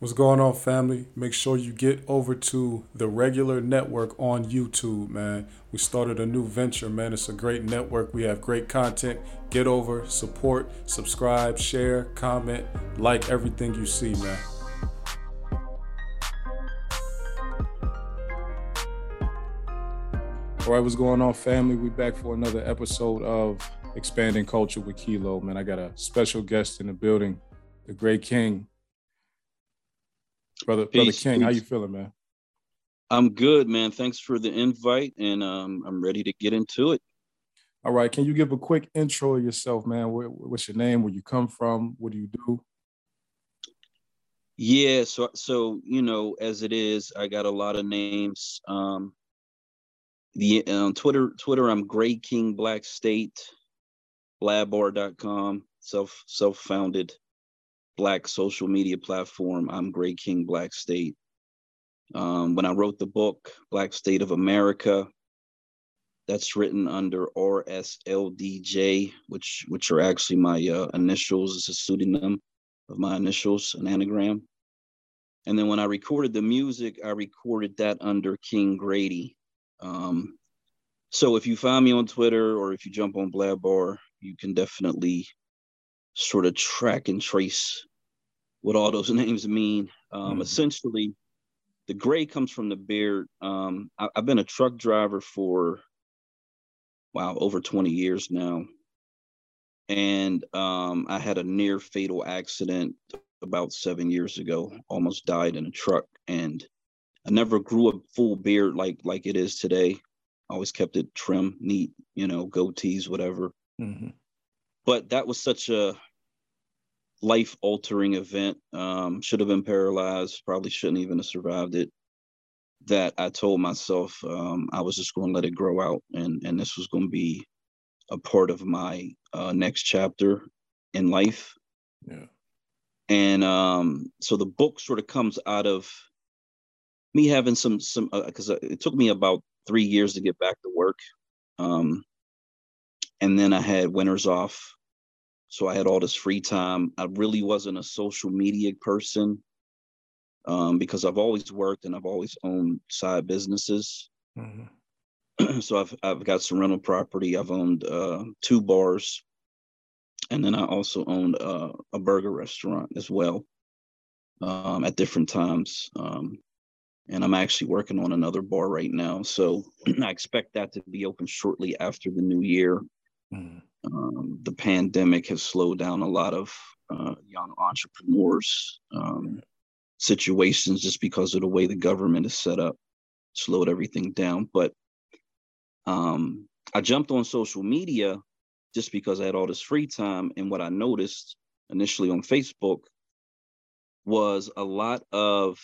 What's going on, family? Make sure you get over to the regular network on YouTube, man. We started a new venture, man. It's a great network. We have great content. Get over, support, subscribe, share, comment, like everything you see, man. All right, what's going on, family? We back for another episode of Expanding Culture with Kilo, man. I got a special guest in the building, the Grey King, Brother, peace, Brother King, peace. how you feeling, man? I'm good, man. Thanks for the invite, and um, I'm ready to get into it. All right, can you give a quick intro of yourself, man? what's your name? Where you come from? What do you do? Yeah, so so you know, as it is, I got a lot of names. Um, the um, Twitter Twitter, I'm Grey King Black State, blabbar.com, self self founded black social media platform. I'm Grey King Black State. Um, when I wrote the book, Black State of America, that's written under RSLDJ, which which are actually my uh, initials. It's a pseudonym of my initials, an anagram. And then when I recorded the music, I recorded that under King Grady. Um, so if you find me on Twitter or if you jump on Blabbar, you can definitely sort of track and trace what all those names mean. Um, mm Essentially, the gray comes from the beard. Um, I, have been a truck driver for wow over 20 years now, and um, I had a near fatal accident about seven years ago. Almost died in a truck, and I never grew a full beard like like it is today. I always kept it trim, neat, you know, goatees, whatever. Mm-hmm. But that was such a life altering event. Um, should have been paralyzed, probably shouldn't even have survived it. That I told myself um, I was just going to let it grow out, and and this was going to be a part of my uh, next chapter in life. Yeah. And um, so the book sort of comes out of me having some some because uh, it took me about three years to get back to work, um, and then I had winters off so I had all this free time. I really wasn't a social media person um, because I've always worked and I've always owned side businesses. Mm-hmm. so I've I've got some rental property. I've owned uh, two bars, and then I also owned uh, a burger restaurant as well um, at different times. Um, and I'm actually working on another bar right now. So I expect that to be open shortly after the new year. Mm-hmm um, the pandemic has slowed down a lot of uh, young entrepreneurs um, situations just because of the way the government is set up slowed everything down. But um, i jumped on social media just because i had all this free time. And what i noticed initially on facebook was a lot of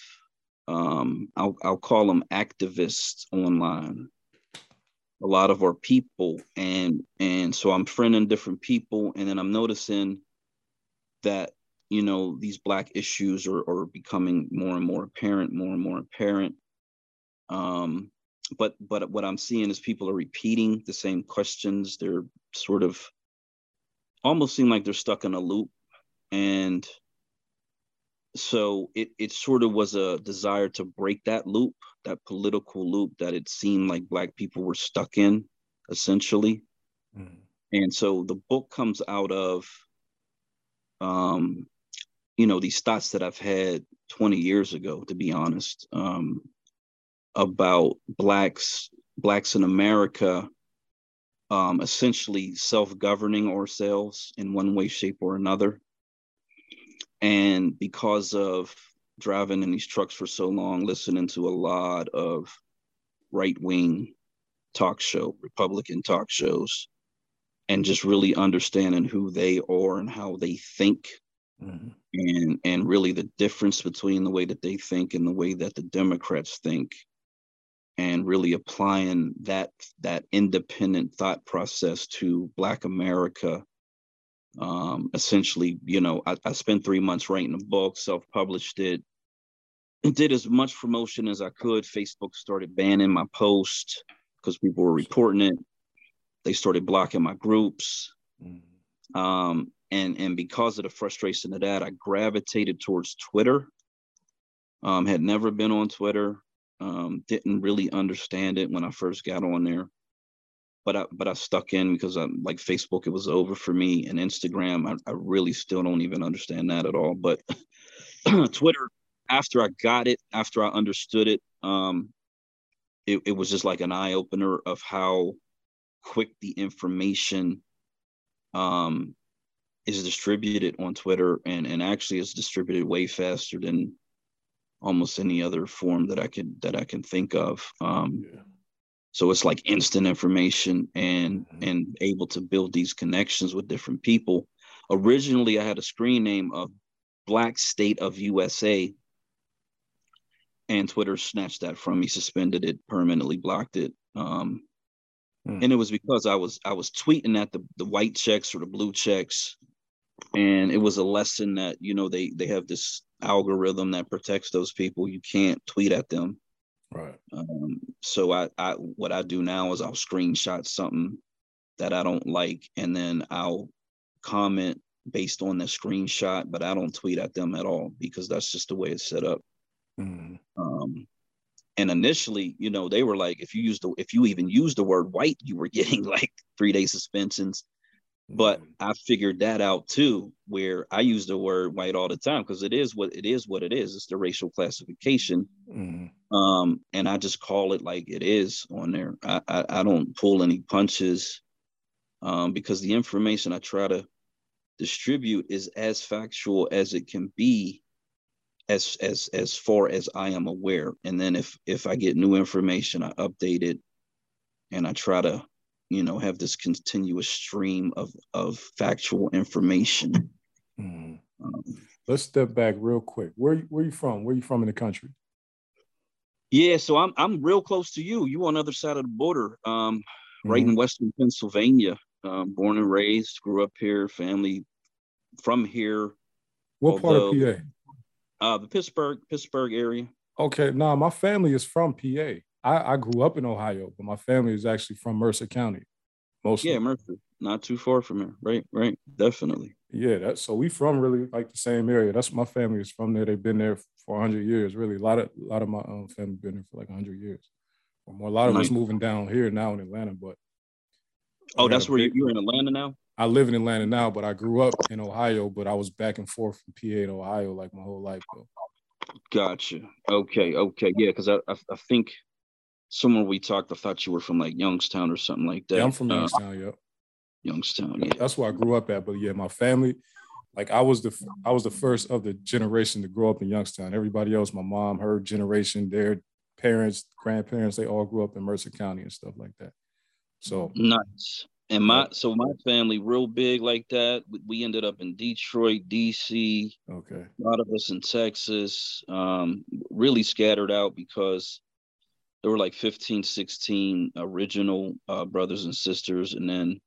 um, I'll, I'll call them activists online a lot of our people and and so i'm friending different people and then i'm noticing that you know these black issues are, are becoming more and more apparent more and more apparent. Um but but what i'm seeing is people are repeating the same questions. They're sort of almost seem like they're stuck in a loop and so it it sort of was a desire to break that loop, that political loop that it seemed like black people were stuck in, essentially. Mm. And so the book comes out of um, you know, these thoughts that I've had 20 years ago, to be honest, um, about blacks, blacks in America um, essentially self-governing ourselves in one way, shape, or another and because of driving in these trucks for so long, listening to a lot of right wing talk show, Republican talk shows, and just really understanding who they are and how they think. Mm-hmm. And and really the difference between the way that they think and the way that the Democrats think, and really applying that that independent thought process to Black America um, essentially, you know, I, I spent three months writing a book, self-published it, did as much promotion as I could. Facebook started banning my post because people were reporting it. They started blocking my groups. Mm-hmm. Um, and and because of the frustration of that, I gravitated towards Twitter. Um, had never been on Twitter. Um, didn't really understand it when I first got on there, but I but I stuck in because I'm like Facebook. It was over for me, and Instagram. I, I really still don't even understand that at all. But Twitter, after I got it, after I understood it, um, it, it was just like an eye opener of how quick the information um, is distributed on Twitter, and and actually is distributed way faster than almost any other form that I could that I can think of. Um, yeah. So it's like instant information and mm-hmm. and able to build these connections with different people. Originally, I had a screen name of Black State of USA, and Twitter snatched that from me, suspended it, permanently blocked it. Um, mm. And it was because I was I was tweeting at the the white checks or the blue checks, and it was a lesson that you know they they have this algorithm that protects those people. You can't tweet at them. Right. Um, so I, I what I do now is I'll screenshot something that I don't like, and then I'll comment based on the screenshot, but I don't tweet at them at all because that's just the way it's set up. Mm. Um, and initially, you know, they were like, if you use the if you even use the word white, you were getting like three day suspensions. But mm. I figured that out too, where I use the word white all the time because it is what it is what it is. It's the racial classification. Mm. Um, and I just call it like it is on there. I, I, I don't pull any punches um, because the information I try to distribute is as factual as it can be as as as far as I am aware. And then if if I get new information, I update it and I try to, you know, have this continuous stream of of factual information. Mm. Um, Let's step back real quick. Where where you from? Where you from in the country? Yeah, so I'm I'm real close to you. You on the other side of the border, um, mm-hmm. right in Western Pennsylvania. Um, born and raised, grew up here, family from here. What although, part of PA? Uh, the Pittsburgh, Pittsburgh area. Okay, now nah, my family is from PA. I, I grew up in Ohio, but my family is actually from Mercer County. Mostly. Yeah, Mercer, not too far from here. Right, right, definitely. Yeah, that's so we from really like the same area. That's my family is from there. They've been there for hundred years. Really, a lot of a lot of my um, family been there for like hundred years. Or more. A lot of nice. us moving down here now in Atlanta, but oh, that's where big, you're in Atlanta now. I live in Atlanta now, but I grew up in Ohio, but I was back and forth from PA to Ohio like my whole life though. Gotcha. Okay. Okay. Yeah, because I, I, I think somewhere we talked, I thought you were from like Youngstown or something like that. Yeah, I'm from uh, Youngstown. Yep. Youngstown. Yeah. That's where I grew up at. But yeah, my family, like I was the I was the first of the generation to grow up in Youngstown. Everybody else, my mom, her generation, their parents, grandparents, they all grew up in Mercer County and stuff like that. So nice. And my so my family real big like that. We ended up in Detroit, DC. Okay. A lot of us in Texas. Um, really scattered out because there were like 15, 16 original uh, brothers and sisters, and then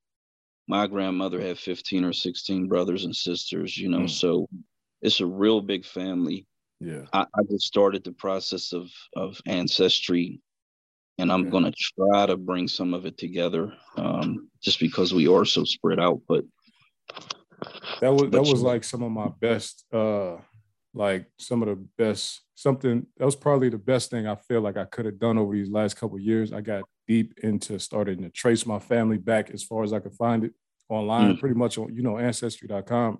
my grandmother had 15 or 16 brothers and sisters. You know, mm. so it's a real big family. Yeah. I, I just started the process of of ancestry and I'm going to try to bring some of it together, um, just because we are so spread out. But that was that was like some of my best, uh, like some of the best something that was probably the best thing I feel like I could have done over these last couple years. I got deep into starting to trace my family back as far as I could find it online, mm. pretty much on you know ancestry.com.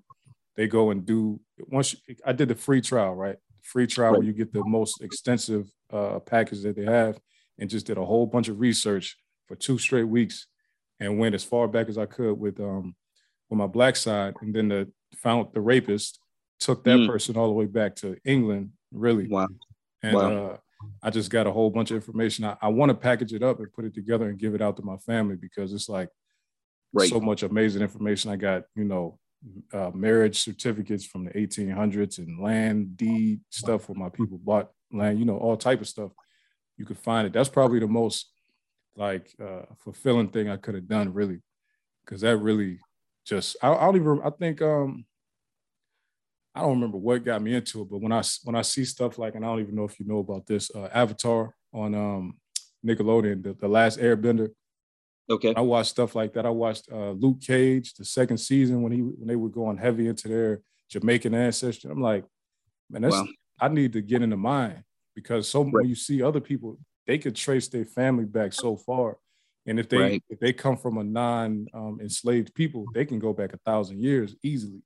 They go and do once you, I did the free trial, right? Free trial right. where you get the most extensive uh, package that they have and just did a whole bunch of research for two straight weeks and went as far back as I could with um with my black side and then the found the rapist took that mm. person all the way back to England really wow and wow. Uh, I just got a whole bunch of information I, I want to package it up and put it together and give it out to my family because it's like right. so much amazing information I got you know uh, marriage certificates from the 1800s and land deed stuff where my people bought land you know all type of stuff you could find it. That's probably the most like uh, fulfilling thing I could have done, really, because that really just I, I, don't even I think um I don't remember what got me into it, but when I when I see stuff like and I don't even know if you know about this uh, Avatar on um Nickelodeon, the, the Last Airbender. Okay. I watched stuff like that. I watched uh, Luke Cage, the second season when he when they were going heavy into their Jamaican ancestry. I'm like, man, that's wow. I need to get into mine because so right. when you see other people, they could trace their family back so far. And if they right. if they come from a non um, enslaved people, they can go back a thousand years easily.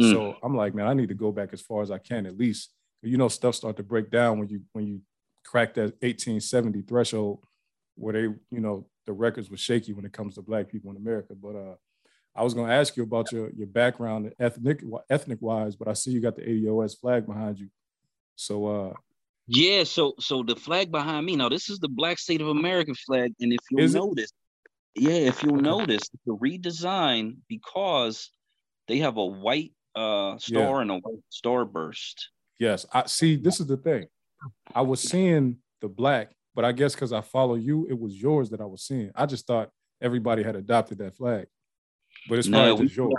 Mm. So I'm like, man, I need to go back as far as I can at least. You know, stuff start to break down when you when you crack that 1870 threshold where they, you know, the records were shaky when it comes to black people in America. But uh I was gonna ask you about your your background ethnic ethnic wise, but I see you got the ADOS flag behind you. So uh yeah, so so the flag behind me now, this is the Black State of America flag, and if you'll notice, it? yeah, if you'll notice, the redesign because they have a white uh star yeah. and a white starburst. Yes, I see. This is the thing. I was seeing the black, but I guess because I follow you, it was yours that I was seeing. I just thought everybody had adopted that flag, but it's no, just yours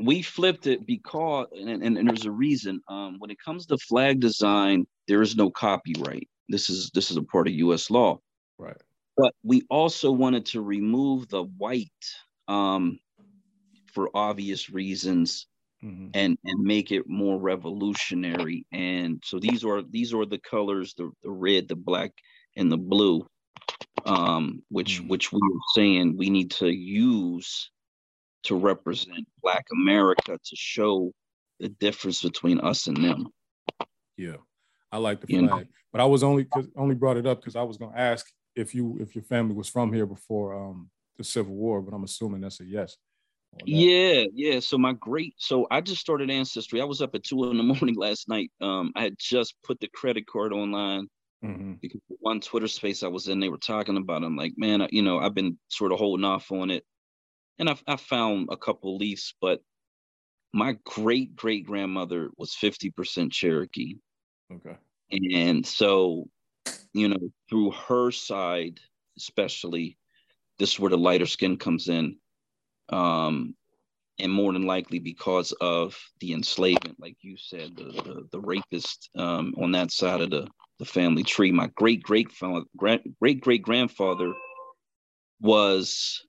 we flipped it because and, and, and, there's a reason um, when it comes to flag design there is no copyright this is this is a part of us law right but we also wanted to remove the white um, for obvious reasons mm-hmm. and and make it more revolutionary and so these are these are the colors the, the red the black and the blue um, which mm-hmm. which we were saying we need to use to represent Black America to show the difference between us and them. Yeah, I like the flag, you know? but I was only only brought it up because I was going to ask if you if your family was from here before um, the Civil War, but I'm assuming that's a yes. Yeah, yeah. So my great, so I just started Ancestry. I was up at two in the morning last night. Um, I had just put the credit card online mm-hmm. because one Twitter space I was in, they were talking about. It. I'm like, man, you know, I've been sort of holding off on it and I, I found a couple leaves, but my great great grandmother was 50% Cherokee. Okay. And so, you know, through her side, especially, this is where the lighter skin comes in. Um, and more than likely because of the enslavement, like you said, the the, the rapist um, on that side of the, the family tree. My great great great great grandfather was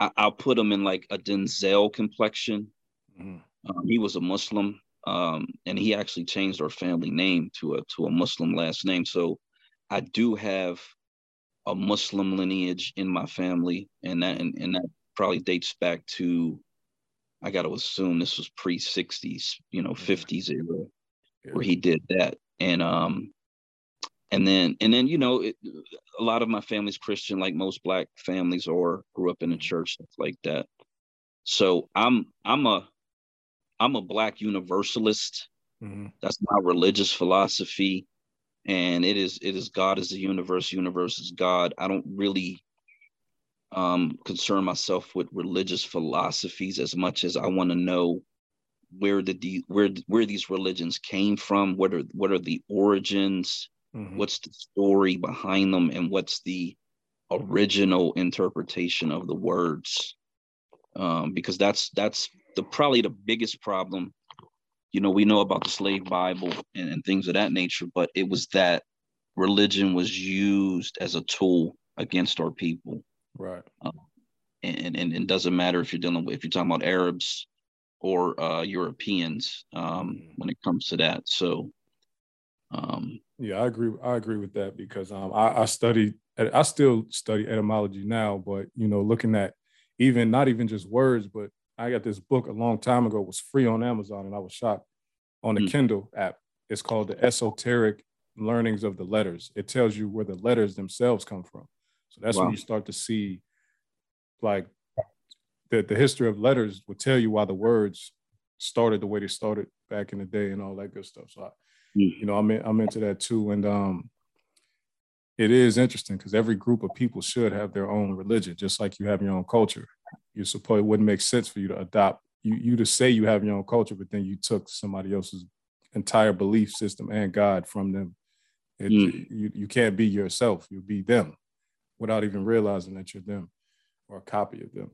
I, will put him in like a Denzel complexion. Mm-hmm. Um, he was a Muslim, um, and he actually changed our family name to a to a Muslim last name. So I do have a Muslim lineage in my family, and that and, and that probably dates back to I got to assume this was pre '60s, you know, '50s era, yeah. where he did that. And um, and then and then you know it, a lot of my family's christian like most black families or grew up in a church stuff like that so i'm i'm a i'm a black universalist mm-hmm. that's my religious philosophy and it is it is god is the universe universe is god i don't really um concern myself with religious philosophies as much as i want to know where the where where these religions came from what are what are the origins Mm-hmm. What's the story behind them, and what's the original interpretation of the words? Um, because that's that's the probably the biggest problem. You know, we know about the slave Bible and, and things of that nature, but it was that religion was used as a tool against our people. Right. Um, and, and it doesn't matter if you're dealing with if you're talking about Arabs or uh, Europeans um, mm. when it comes to that. So um, yeah, I agree. I agree with that because um, I, I studied, I still study etymology now, but you know, looking at even not even just words, but I got this book a long time ago. It was free on Amazon, and I was shocked on the mm. Kindle app. It's called the Esoteric Learnings of the Letters. It tells you where the letters themselves come from. So that's wow. when you start to see, like, the the history of letters will tell you why the words started the way they started back in the day and all that good stuff. So I, Mm. You know, I'm in, I'm into that too, and um, it is interesting because every group of people should have their own religion, just like you have your own culture. You suppose it wouldn't make sense for you to adopt you you to say you have your own culture, but then you took somebody else's entire belief system and God from them. It, mm. you, you can't be yourself. You'll be them without even realizing that you're them or a copy of them.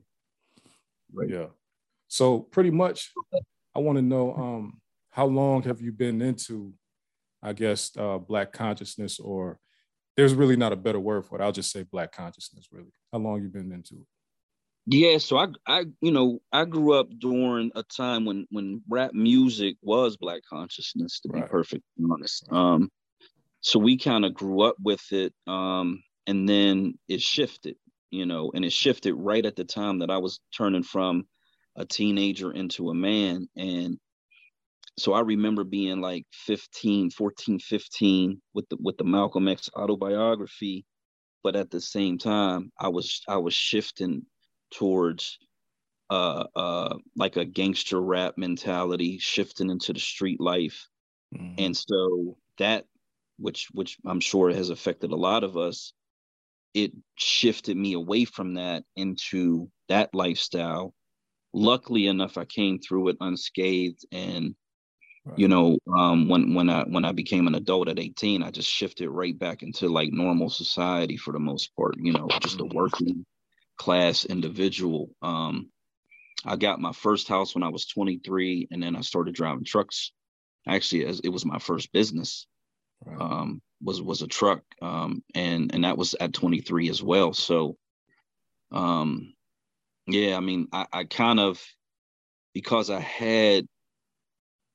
Right. Yeah. So pretty much I want to know um, how long have you been into I guess, uh, Black consciousness, or there's really not a better word for it. I'll just say Black consciousness, really. How long you been into it? Yeah, so I I you know I grew up during a time when when rap music was black consciousness to right. be perfectly honest. Um so we kind of grew up with it um and then it shifted, you know, and it shifted right at the time that I was turning from a teenager into a man and so I remember being like 15, 14, 15 with the with the Malcolm X autobiography, but at the same time I was I was shifting towards uh uh like a gangster rap mentality, shifting into the street life. Mm-hmm. And so that which which I'm sure has affected a lot of us, it shifted me away from that into that lifestyle. Luckily enough, I came through it unscathed and Right. You know, um, when when I when I became an adult at 18, I just shifted right back into like normal society for the most part. You know, just a mm-hmm. working class individual. Um, I got my first house when I was 23, and then I started driving trucks. Actually, as it was my first business. Um, was was a truck, um, and and that was at 23 as well. So, um, yeah, I mean, I, I kind of because I had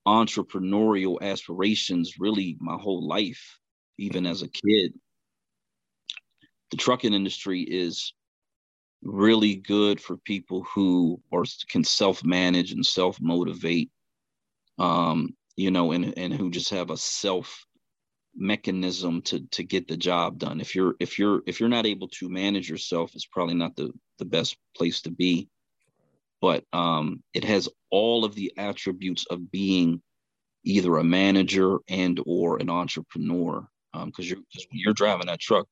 entrepreneurial aspirations really my whole life, even as a kid. The trucking industry is really good for people who are can self-manage and self-motivate um you know and and who just have a self mechanism to to get the job done. If you're if you're if you're not able to manage yourself it's probably not the the best place to be. But um, it has all of the attributes of being either a manager and or an entrepreneur because um, you're cause when you're driving that truck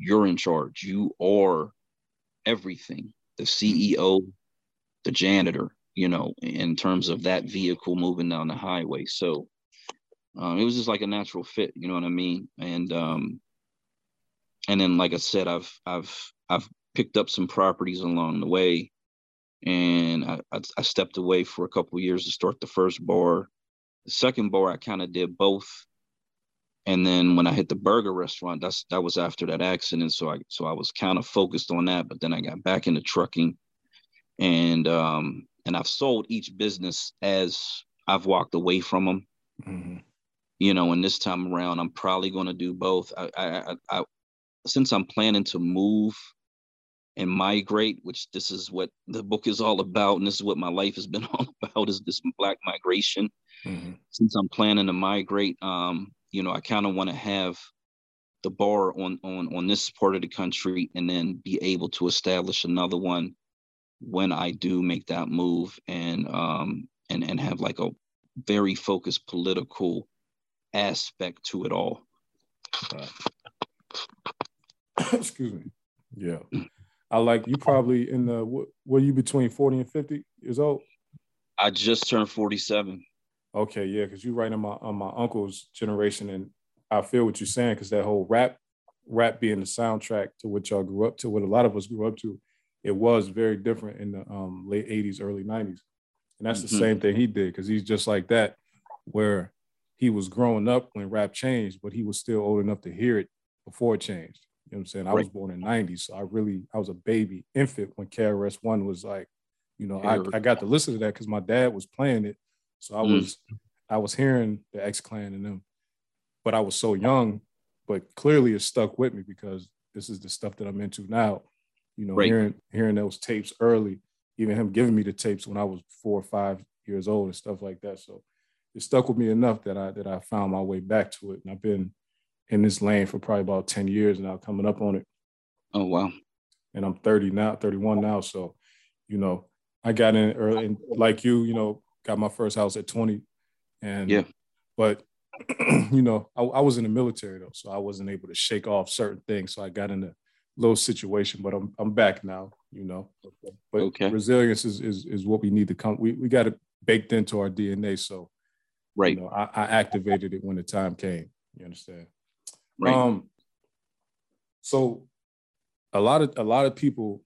you're in charge. You are everything. The ceo the janitor you know in terms of that vehicle moving down the highway. So um, it was just like a natural fit you know what i mean and um and then like i said i've i've i've picked up some properties along the way and I, I, I stepped away for a couple years to start the first bar. The second bar, I kind of did both. And then when I hit the burger restaurant, that's that was after that accident. So I so I was kind of focused on that. But then I got back into trucking, and um and I've sold each business as I've walked away from them. Mm-hmm. You know, and this time around, I'm probably going to do both. I, I, I, I since I'm planning to move and migrate, which this is what the book is all about, and this is what my life has been all about, is this black migration. Mm-hmm. Since I'm planning to migrate, um, you know, I kind of want to have the bar on on on this part of the country, and then be able to establish another one when I do make that move, and um, and and have like a very focused political aspect to it all. Excuse me. Yeah. I like you probably in the what were you between 40 and 50 years old? I just turned 47. Okay, yeah, because you're right on my on my uncle's generation, and I feel what you're saying, because that whole rap rap being the soundtrack to what y'all grew up to, what a lot of us grew up to, it was very different in the um, late 80s, early 90s. And that's mm-hmm. the same thing he did, because he's just like that, where he was growing up when rap changed, but he was still old enough to hear it before it changed. You know what I'm saying? I was born in 90, so I really I was a baby infant when KRS One was like, you know, I, I got to listen to that because my dad was playing it. So I mm. was I was hearing the X Clan and them, but I was so young, but clearly it stuck with me because this is the stuff that I'm into now. You know, right. hearing hearing those tapes early, even him giving me the tapes when I was four or five years old and stuff like that. So it stuck with me enough that I that I found my way back to it. And I've been in this lane for probably about 10 years now, coming up on it. Oh, wow. And I'm 30 now, 31 now. So, you know, I got in early, and like you, you know, got my first house at 20. And, yeah, but, you know, I, I was in the military though, so I wasn't able to shake off certain things. So I got in a little situation, but I'm, I'm back now, you know. But okay. resilience is, is, is what we need to come, we, we got it baked into our DNA. So, right. You know, I, I activated it when the time came. You understand? Right. Um, so a lot of a lot of people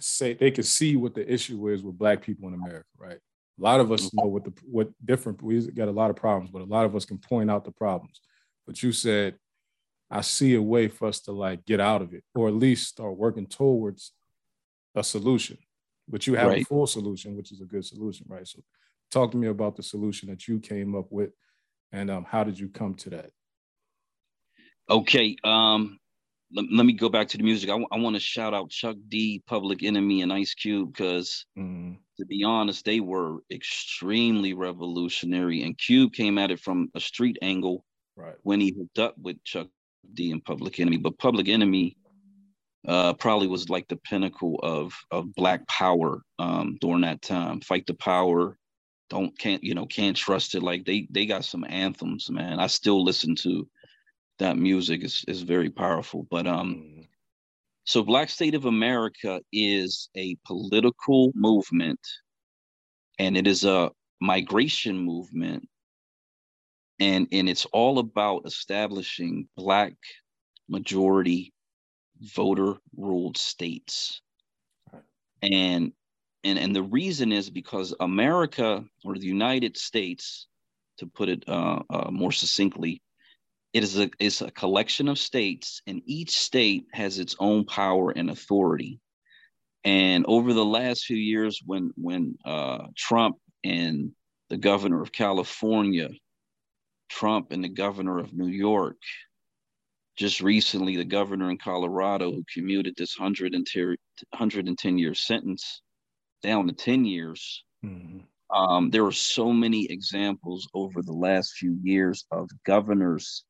say they can see what the issue is with black people in America, right? A lot of us mm-hmm. know what the what different we got a lot of problems, but a lot of us can point out the problems. But you said, I see a way for us to like get out of it, or at least start working towards a solution, but you have right. a full solution, which is a good solution, right? So, talk to me about the solution that you came up with, and um, how did you come to that? Okay, um, let, let me go back to the music. I, w- I want to shout out Chuck D, Public Enemy, and Ice Cube because, mm. to be honest, they were extremely revolutionary. And Cube came at it from a street angle right. when he hooked up with Chuck D and Public Enemy. But Public Enemy uh, probably was like the pinnacle of of Black Power um, during that time. Fight the power, don't can't you know can't trust it. Like they they got some anthems, man. I still listen to that music is is very powerful. But um, mm-hmm. so Black State of America is a political movement, and it is a migration movement, and and it's all about establishing Black majority voter ruled states. And and and the reason is because America or the United States, to put it uh, uh, more succinctly, it is a it's a collection of states, and each state has its own power and authority. And over the last few years, when when uh, Trump and the governor of California, Trump and the governor of New York, just recently, the governor in Colorado who commuted this 110, 110 year sentence down to 10 years. Mm-hmm. Um, there are so many examples over the last few years of governors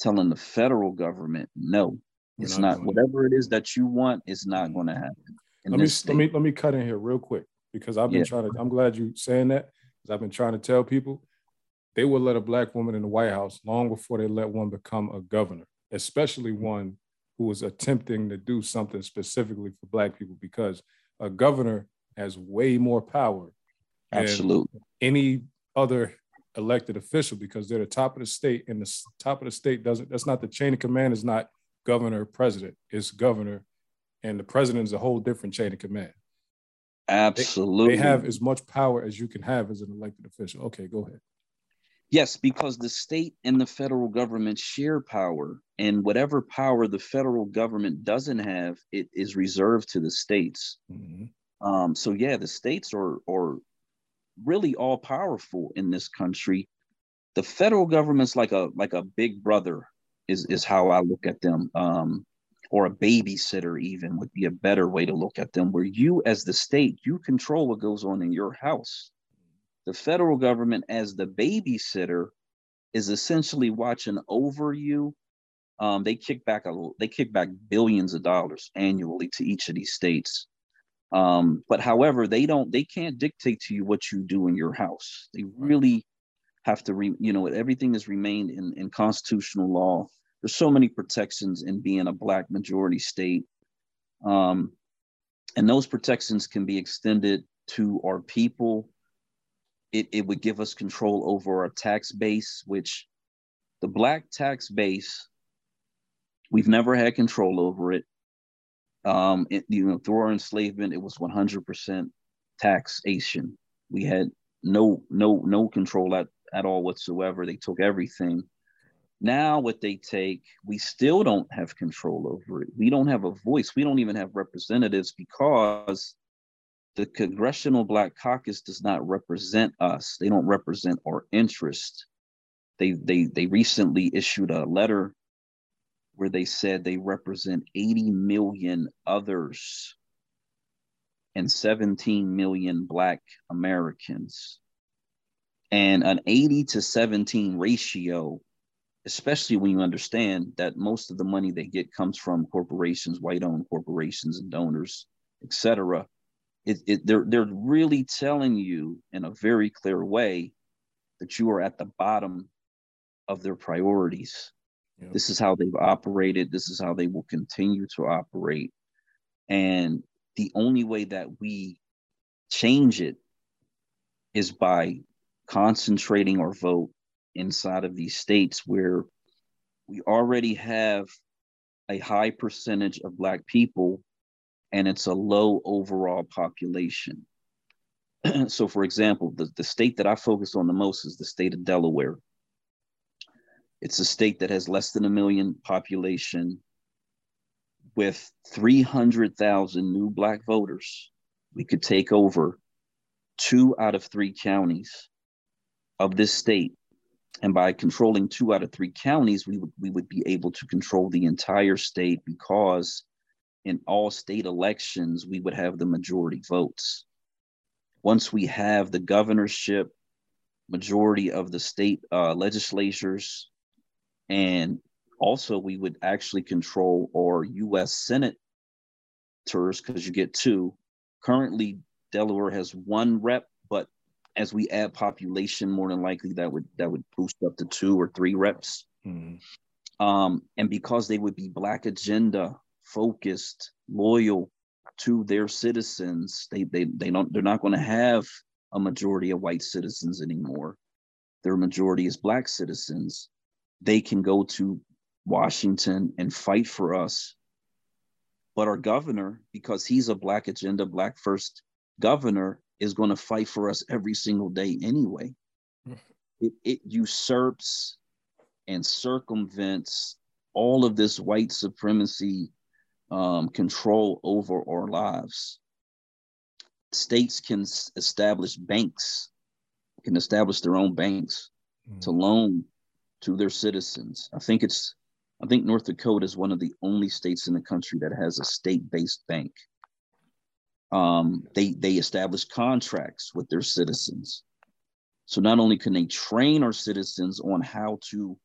telling the federal government, no, We're it's not, not whatever it is that you want, is not mm-hmm. going to happen. Let me, let me let me cut in here real quick because I've been yeah. trying to. I'm glad you saying that because I've been trying to tell people they would let a black woman in the White House long before they let one become a governor especially one who was attempting to do something specifically for Black people, because a governor has way more power absolutely. any other elected official because they're the top of the state and the top of the state doesn't that's not the chain of command is not governor president it's governor and the president is a whole different chain of command. Absolutely they, they have as much power as you can have as an elected official. Okay go ahead. Yes, because the state and the federal government share power, and whatever power the federal government doesn't have, it is reserved to the states. Mm-hmm. Um, so yeah, the states are are really all powerful in this country. The federal government's like a like a big brother is is how I look at them. Um, or a babysitter even would be a better way to look at them where you as the state you control what goes on in your house the federal government as the babysitter is essentially watching over you. Um, they kick back a they kick back billions of dollars annually to each of these states. Um, but however, they don't they can't dictate to you what you do in your house. They really have to re, you know everything has remained in, in constitutional law. There's so many protections in being a black majority state. Um, and those protections can be extended to our people it, it would give us control over our tax base, which the black tax base, we've never had control over it. Um, it, you know, through our enslavement, it was 100% taxation. We had no no no control at, at all whatsoever. They took everything. Now, what they take, we still don't have control over it. We don't have a voice. We don't even have representatives because the Congressional Black Caucus does not represent us. They don't represent our interest. They they they recently issued a letter where they said they represent 80 million others and 17 million black Americans. And an 80 to 17 ratio, especially when you understand that most of the money they get comes from corporations, white-owned corporations and donors, etc it, it, they're they're really telling you in a very clear way that you are at the bottom of their priorities. This is how they've operated. This is how they will continue to operate. And the only way that we change it is by concentrating our vote inside of these states where we already have a high percentage of Black people and it's a low overall population. so, for example, the, the state that I focus on the most is the state of Delaware. It's a state that has less than a million population. with 300,000 new black voters, we could take over two out of three counties of this state. And by controlling two out of three counties, we would, we would be able to control the entire state because in all state elections, we would have the majority votes. Once we have the governorship, majority of the state uh, legislatures, and also we would actually control our U.S. Senate tours because you get two. Currently, Delaware has one rep, but as we add population, more than likely that would that would boost up to two or three reps. Mm-hmm. Um, and because they would be black agenda focused, loyal to their citizens, they they they don't they're not going to have a majority of white citizens anymore. Their majority is black citizens. They can go to Washington and fight for us. But our governor, because he's a black agenda, black first governor, is going to fight for us every single day anyway. It, it usurps and circumvents all of this white supremacy um, control over our lives. States can establish banks, can establish their own banks mm. to loan to their citizens. I think it's, I think North Dakota is one of the only states in the country that has a state-based bank. Um, they they establish contracts with their citizens. So not only can they train our citizens on how to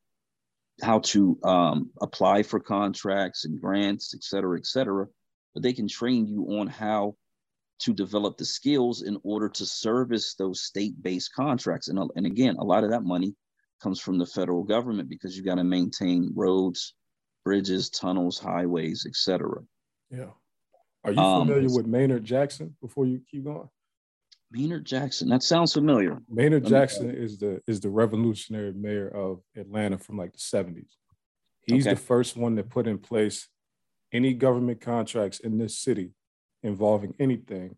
how to um, apply for contracts and grants, et cetera, et cetera. But they can train you on how to develop the skills in order to service those state-based contracts. And, and again, a lot of that money comes from the federal government because you've got to maintain roads, bridges, tunnels, highways, et cetera. Yeah. Are you familiar um, with Maynard Jackson before you keep going? Maynard Jackson. That sounds familiar. Maynard Jackson is the is the revolutionary mayor of Atlanta from like the 70s. He's okay. the first one that put in place any government contracts in this city involving anything.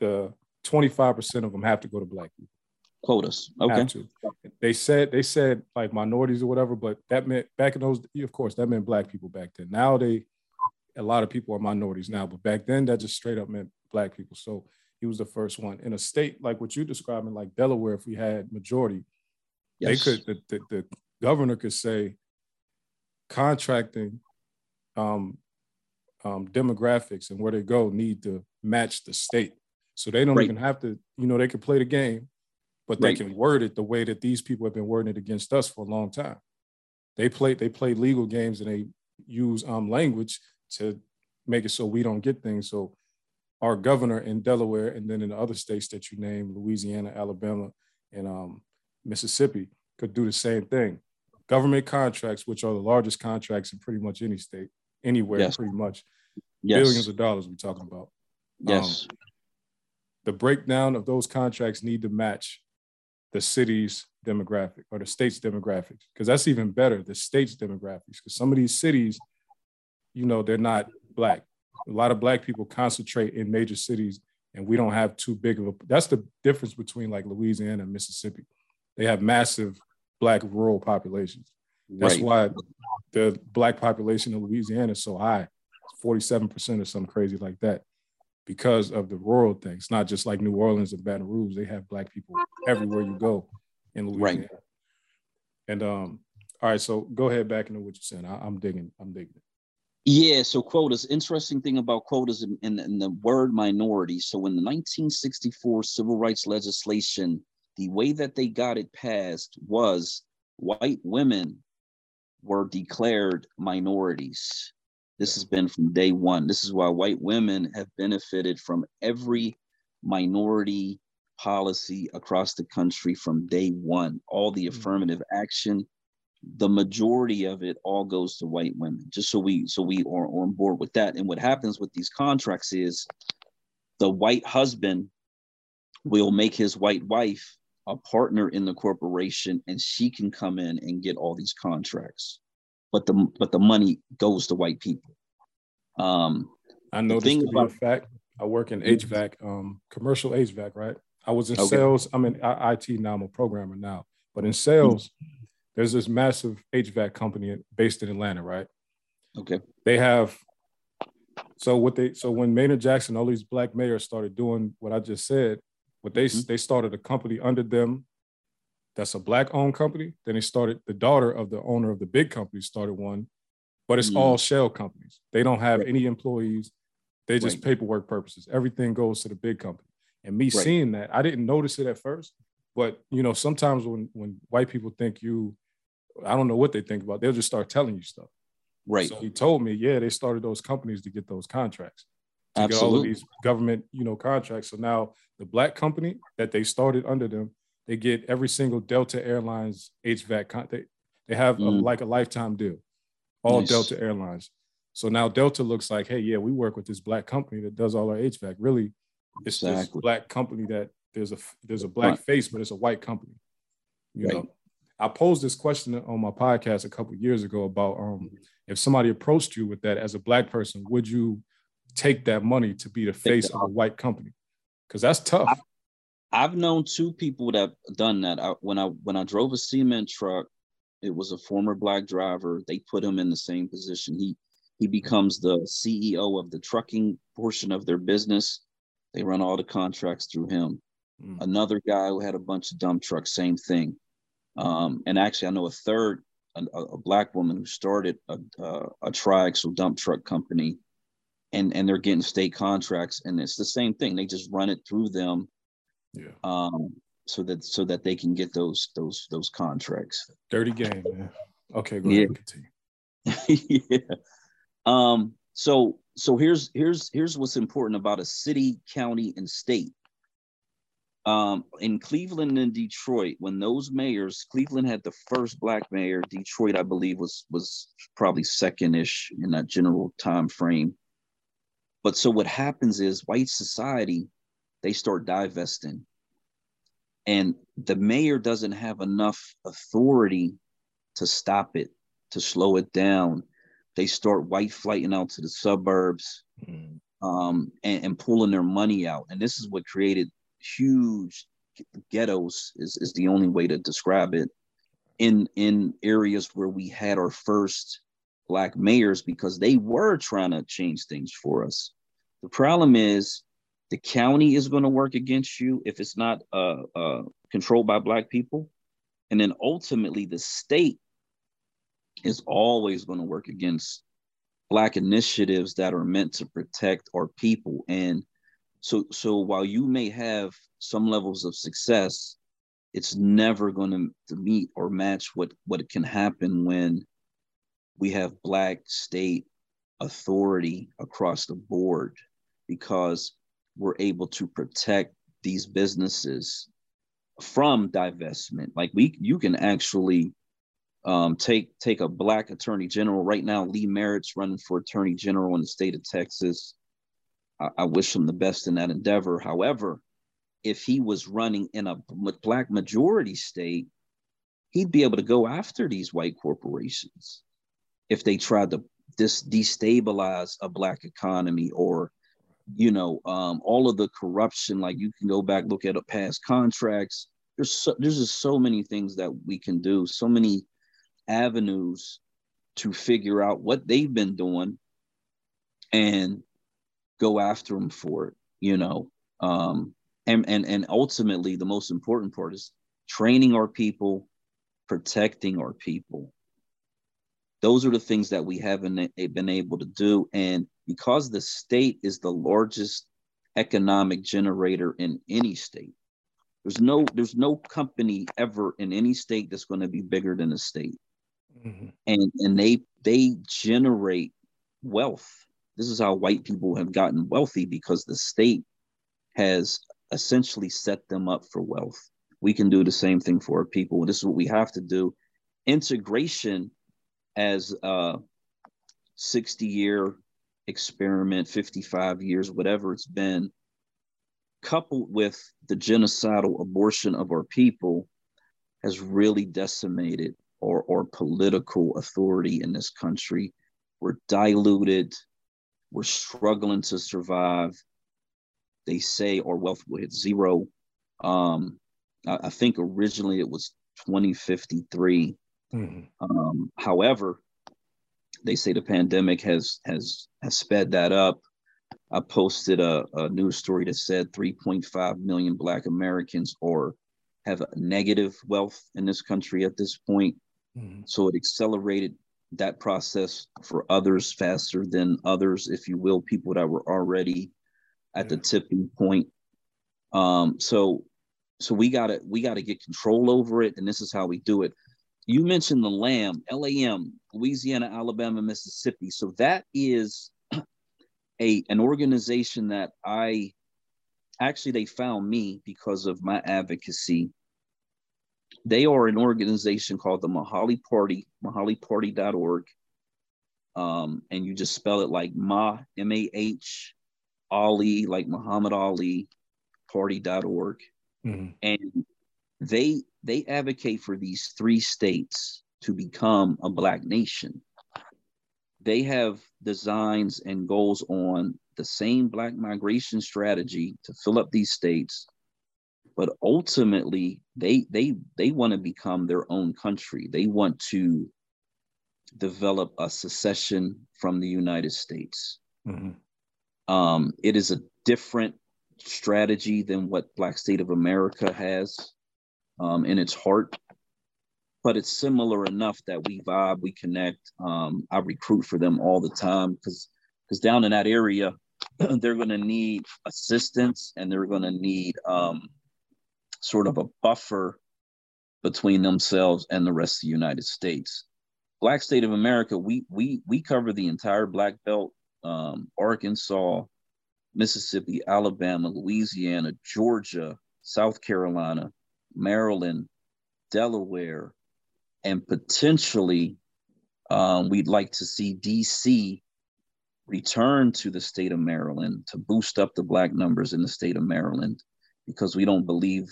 The 25% of them have to go to black people. Quotas. Okay. They said they said like minorities or whatever, but that meant back in those, of course, that meant black people back then. Now they a lot of people are minorities now, but back then that just straight up meant black people. So he was the first one in a state like what you're describing, like Delaware. If we had majority, yes. they could the, the, the, governor could say contracting um, um, demographics and where they go need to match the state. So they don't right. even have to, you know, they can play the game, but they right. can word it the way that these people have been wording it against us for a long time. They play they play legal games and they use um, language to make it so we don't get things. So our governor in Delaware, and then in the other states that you named, Louisiana, Alabama, and um, Mississippi, could do the same thing. Government contracts, which are the largest contracts in pretty much any state, anywhere, yes. pretty much, yes. billions of dollars we're talking about. Yes. Um, the breakdown of those contracts need to match the city's demographic or the state's demographics, because that's even better, the state's demographics, because some of these cities, you know, they're not black. A lot of black people concentrate in major cities and we don't have too big of a that's the difference between like louisiana and mississippi. They have massive black rural populations. That's right. why the black population in louisiana is so high 47% or something crazy like that because of the rural thing it's not just like new orleans and baton rouge they have black people everywhere you go in louisiana right. and um all right so go ahead back into what you're saying I, i'm digging i'm digging it yeah, so quotas. Interesting thing about quotas in, in, in, the word minority. So in the 1964 civil rights legislation, the way that they got it passed was white women were declared minorities. This has been from day one. This is why white women have benefited from every minority policy across the country from day one. All the mm-hmm. affirmative action, the majority of it all goes to white women just so we so we are on board with that and what happens with these contracts is the white husband will make his white wife a partner in the corporation and she can come in and get all these contracts but the but the money goes to white people um i know this to about, fact i work in hvac um commercial hvac right i was in okay. sales i'm in it now i'm a programmer now but in sales mm-hmm there's this massive HVAC company based in Atlanta, right? Okay. They have so what they so when Maynard Jackson, all these black mayors started doing what I just said, what they mm-hmm. they started a company under them that's a black owned company. Then they started the daughter of the owner of the big company started one, but it's mm-hmm. all shell companies. They don't have right. any employees. They just right. paperwork purposes. Everything goes to the big company. And me right. seeing that, I didn't notice it at first, but you know, sometimes when when white people think you, I don't know what they think about, they'll just start telling you stuff. Right. So he told me, yeah, they started those companies to get those contracts, to Absolutely. get all of these government, you know, contracts. So now the black company that they started under them, they get every single Delta Airlines HVAC. Con- they, they have mm. a, like a lifetime deal, all nice. Delta Airlines. So now Delta looks like, hey, yeah, we work with this black company that does all our HVAC. Really, it's exactly. this black company that there's a there's a black right. face, but it's a white company. You right. know, I posed this question on my podcast a couple years ago about um, if somebody approached you with that as a black person, would you take that money to be the face of a white company? Because that's tough. I, have known two people that have done that. I, when I when I drove a cement truck, it was a former black driver. They put him in the same position. He he becomes the CEO of the trucking portion of their business. They run all the contracts through him. Mm. Another guy who had a bunch of dump trucks, same thing. Um, and actually, I know a third a, a black woman who started a, a, a triaxle dump truck company and and they're getting state contracts and it's the same thing they just run it through them yeah um so that so that they can get those those those contracts dirty game man okay go yeah. ahead yeah um so so here's here's here's what's important about a city county and state um, in Cleveland and Detroit, when those mayors, Cleveland had the first black mayor. Detroit, I believe, was was probably second-ish in that general time frame. But so what happens is white society, they start divesting, and the mayor doesn't have enough authority to stop it, to slow it down. They start white flighting out to the suburbs mm. um, and, and pulling their money out, and this is what created huge ghettos is, is the only way to describe it in in areas where we had our first black mayors because they were trying to change things for us the problem is the county is going to work against you if it's not uh, uh, controlled by black people. And then ultimately the state is always going to work against black initiatives that are meant to protect our people. And so so while you may have some levels of success it's never going to meet or match what what can happen when we have black state authority across the board. Because we're able to protect these businesses from divestment. Like we you can actually um, take take a black attorney general. Right now lee merritt's running for attorney general in the state of texas. I, I wish him the best in that endeavor. However, if he was running in a black majority state, he'd be able to go after these white corporations if they tried to dis- destabilize a black economy or you know um, all of the corruption like you can go back look at a past contracts there's so, there's just so many things that we can do so many avenues to figure out what they've been doing and go after them for it, you know. Um, and and and ultimately, the most important part is training our people, protecting our people. Those are the things that we haven't been able to do, and because the state is the largest economic generator in any state, there's no there's no company ever in any state that's going to be bigger than the state, mm-hmm. and and they they generate wealth this is how white people have gotten wealthy because the state has essentially set them up for wealth. We can do the same thing for our people. This is what we have to do. Integration as a 60 year experiment, 55 years, whatever it's been, coupled with the genocidal abortion of our people, has really decimated our, our political authority in this country. We're diluted we're struggling to survive. They say our wealth will hit zero. Um, I, I think originally it was 2053. Mm-hmm. Um, however, they say the pandemic has has has sped that up. I posted a, a news story that said 3.5 million Black Americans or have negative wealth in this country at this point. Mm-hmm. So it accelerated that process for others faster than others, if you will, people that were already at yeah. the tipping point. Um, so so we gotta we gotta get control over it, and this is how we do it. You mentioned the LAM, LAM, Louisiana, Alabama, Mississippi. So that is a an organization that I actually they found me because of my advocacy. They are an organization called the Mahali Party, mahaliparty.org. Um, and you just spell it like Ma, M A H, Ali, like Muhammad Ali, party.org. Mm-hmm. And they they advocate for these three states to become a black nation. They have designs and goals on the same black migration strategy to fill up these states, but ultimately they they they want to become their own country. They want to develop a secession from the United States. Mm-hmm. Um, it is a different strategy than what Black State of America has um, in its heart, but it's similar enough that we vibe, we connect. Um, I recruit for them all the time because because down in that area, they're going to need assistance and they're going to need um, sort of a buffer between themselves and the rest of the United States. Black State of America, we we we cover the entire Black Belt, um, Arkansas, Mississippi, Alabama, Louisiana, Georgia, South Carolina, Maryland, Delaware, and potentially um, we'd like to see DC return to the state of Maryland to boost up the Black numbers in the state of Maryland because we don't believe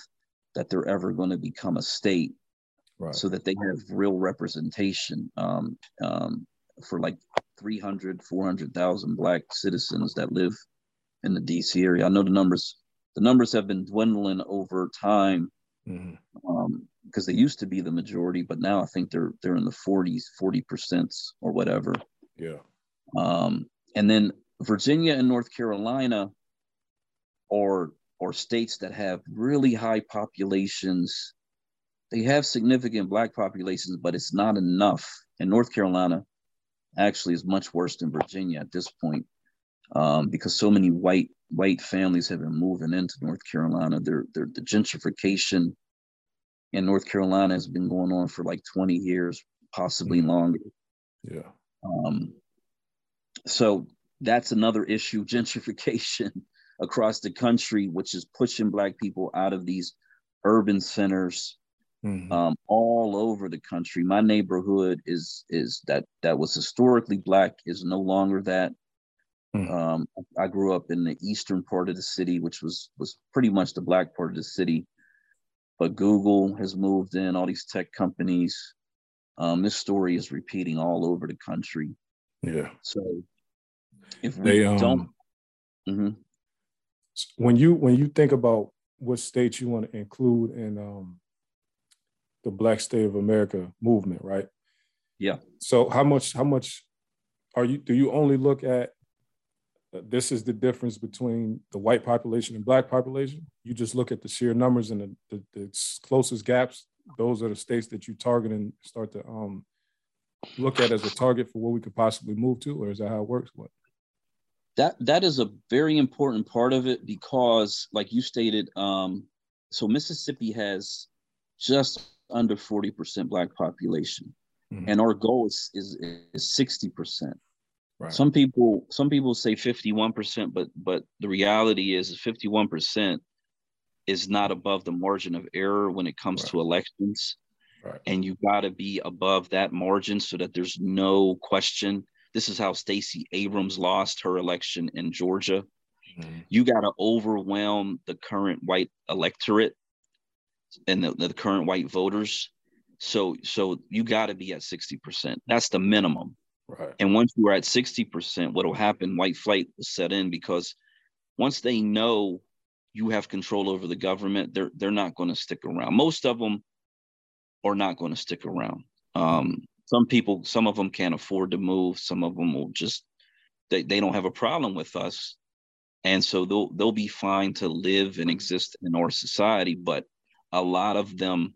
that they're ever going to become a state right. so that they have real representation um, um, for like 300, 400,000 Black citizens that live in the DC area. I know the numbers the numbers have been dwindling over time mm-hmm. um, because they used to be the majority, but now I think they're they're in the 40s, 40 percent or whatever. Yeah. Um, and then Virginia and North Carolina or or states that have really high populations. They have significant black populations, but it's not enough. And North Carolina actually is much worse than Virginia at this point um, because so many white white families have been moving into North Carolina. They're, they're, the gentrification in North Carolina has been going on for like 20 years, possibly mm-hmm. longer. Yeah. Um, so that's another issue gentrification across the country, which is pushing Black people out of these urban centers. Mm-hmm. Um, all over the country. My neighborhood is is that that was historically black is no longer that. Mm. Um, I grew up in the eastern part of the city, which was was pretty much the black part of the city. But Google has moved in, all these tech companies. Um, this story is repeating all over the country. Yeah. So if we they, um, don't, mm-hmm. when you when you think about what states you want to include in um, the Black State of America movement, right? Yeah. So how much how much are you do you only look at this is the difference between the white population and black population. You just look at the sheer numbers and the, the, the closest gaps. Those are the states that you target and start to um, look at as a target for what we could possibly move to, or is that how it works? What? That that is a very important part of it because, like you stated, um, so Mississippi has just under forty percent black population, mm-hmm. and our goal is is sixty percent. Right. Some people some people say 51%, but but the reality is 51% is not above the margin of error when it comes right. to elections. Right. And you got to be above that margin so that there's no question. This is how Stacey Abrams lost her election in Georgia. Mm-hmm. You got to overwhelm the current white electorate and the, the current white voters. So so you got to be at 60%. That's the minimum. Right. And once you are at 60%, what will happen, white flight will set in because once they know you have control over the government, they're they're not going to stick around. Most of them are not going to stick around. Um, some people, some of them can't afford to move. Some of them will just they, they don't have a problem with us. And so they'll they'll be fine to live and exist in our society, but a lot of them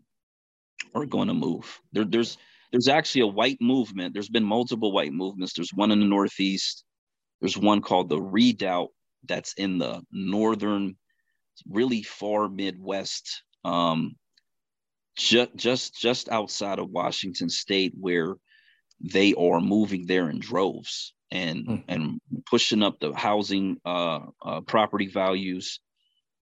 are going to move. There, there's there's actually a white movement. There's been multiple white movements. There's one in the Northeast. There's one called the Redoubt that's in the northern, really far Midwest, um, just just just outside of Washington State, where they are moving there in droves and mm. and pushing up the housing uh, uh, property values,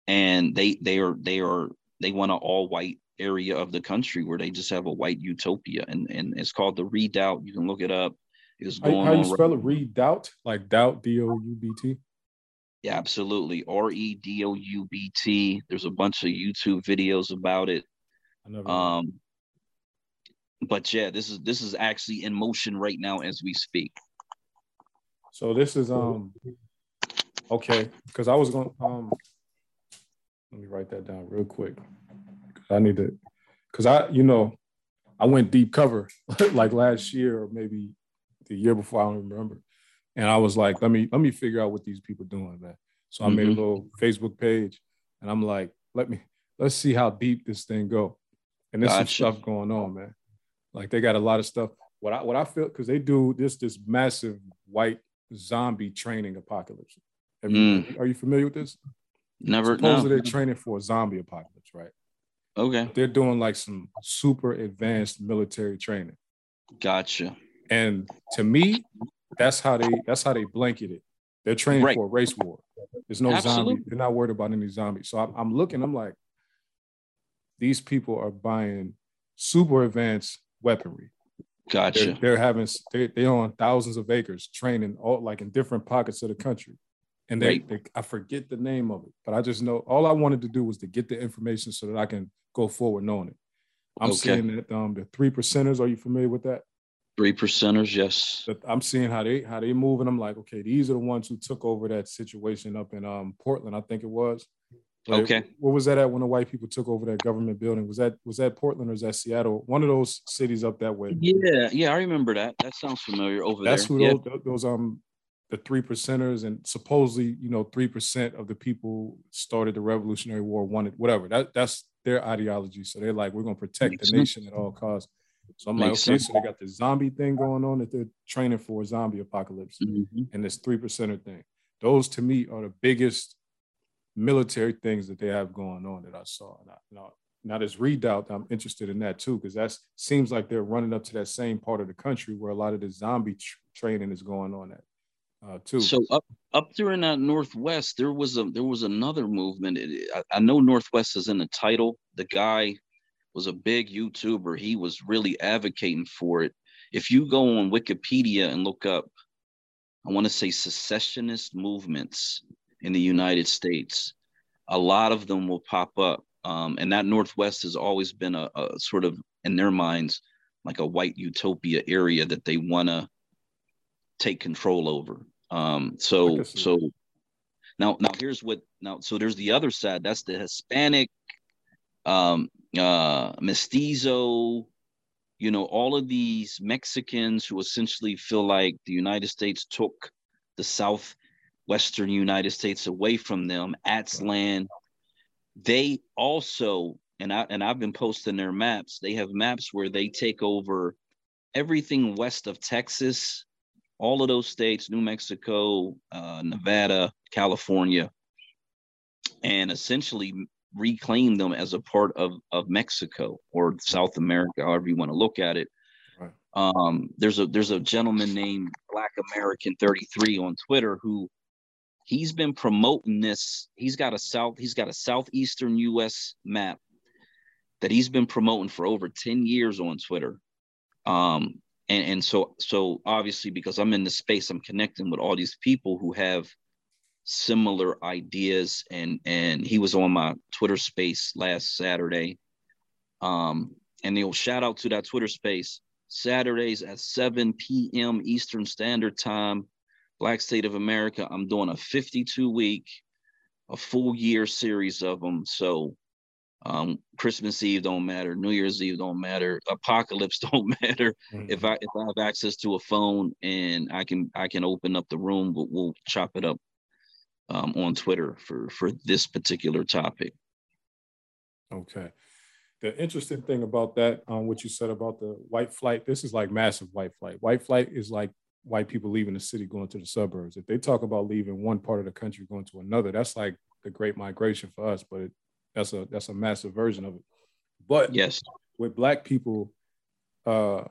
and they they are they are they want an all white area of the country where they just have a white utopia, and and it's called the Redoubt. You can look it up. It's going how, how you spell it? Redoubt, like doubt, D O U B T. Yeah, absolutely. R E D O U B T. There's a bunch of YouTube videos about it. Um, but yeah, this is this is actually in motion right now as we speak. So this is um okay because I was going um let me write that down real quick. I need to because I you know I went deep cover like last year or maybe the year before I don't remember, and I was like let me let me figure out what these people doing man. So I mm-hmm. made a mm-hmm. little Facebook page and I'm like let me let's see how deep this thing go. And there's gotcha. some stuff going on, man. Like they got a lot of stuff. What I what I feel because they do this this massive white zombie training apocalypse. You, mm. Are you familiar with this? Never. Supposedly no. they're training for a zombie apocalypse, right? Okay. They're doing like some super advanced military training. Gotcha. And to me, that's how they that's how they blanket it. They're training right. for a race war. There's no Absolutely. zombie. They're not worried about any zombies. So I'm, I'm looking. I'm like, these people are buying super advanced weaponry. Gotcha. They're, they're having they they own thousands of acres training all like in different pockets of the country. And they, right. they, I forget the name of it, but I just know all I wanted to do was to get the information so that I can go forward knowing it. I'm okay. seeing that um the three percenters. Are you familiar with that? Three percenters, yes. I'm seeing how they how they move, and I'm like, okay, these are the ones who took over that situation up in um Portland, I think it was. Okay. What was that at when the white people took over that government building? Was that was that Portland or was that Seattle? One of those cities up that way. Yeah, yeah, I remember that. That sounds familiar over That's there. That's who those, those um the three percenters and supposedly you know three percent of the people started the Revolutionary War wanted whatever that that's their ideology. So they're like we're gonna protect Makes the nation at all costs. So I'm Makes like, okay, sense. so they got the zombie thing going on that they're training for a zombie apocalypse mm-hmm. and this three percenter thing. Those to me are the biggest military things that they have going on that I saw. Now, now, now this redoubt, I'm interested in that too, because that seems like they're running up to that same part of the country where a lot of the zombie tr- training is going on at. Uh, too. So up up there in that Northwest, there was a there was another movement. It, I, I know Northwest is in the title. The guy was a big YouTuber. He was really advocating for it. If you go on Wikipedia and look up, I want to say secessionist movements, in the United States, a lot of them will pop up. Um, and that Northwest has always been a, a, sort of, in their minds, like a white utopia area that they want to take control over. Um, so, so now, now here's what now. So there's the other side. That's the Hispanic, um, uh, mestizo. You know, all of these Mexicans who essentially feel like the United States took the southwestern United States away from them, Aztlán. They also, and I and I've been posting their maps. They have maps where they take over everything west of Texas, all of those states, New Mexico, uh, Nevada, California, and essentially reclaim them as a part of, of Mexico or South America, however you want to look at it. Right. Um, there's a there's a gentleman named Black American 33 on Twitter who he's been promoting this. He's got a south, he's got a southeastern US map that he's been promoting for over 10 years on Twitter. Um, and, and so so obviously because I'm in the space, I'm connecting with all these people who have similar ideas and and he was on my Twitter space last Saturday. Um, and they'll shout out to that Twitter space Saturdays at 7 p.m. Eastern Standard Time. Black State of America. I'm doing a 52 week, a full year series of them. So Um, Christmas Eve don't matter, New Year's Eve don't matter, apocalypse don't matter. Mm-hmm. If I if I have access to a phone and I can I can open up the room, we'll, we'll chop it up um, on Twitter for for this particular topic. Okay. The interesting thing about that, um, what you said about the white flight, this is like massive white flight. White flight is like white people leaving the city going to the suburbs. If they talk about leaving one part of the country going to another, that's like the great migration for us, but it, that's a that's a massive version of it. But yes, with black people uh,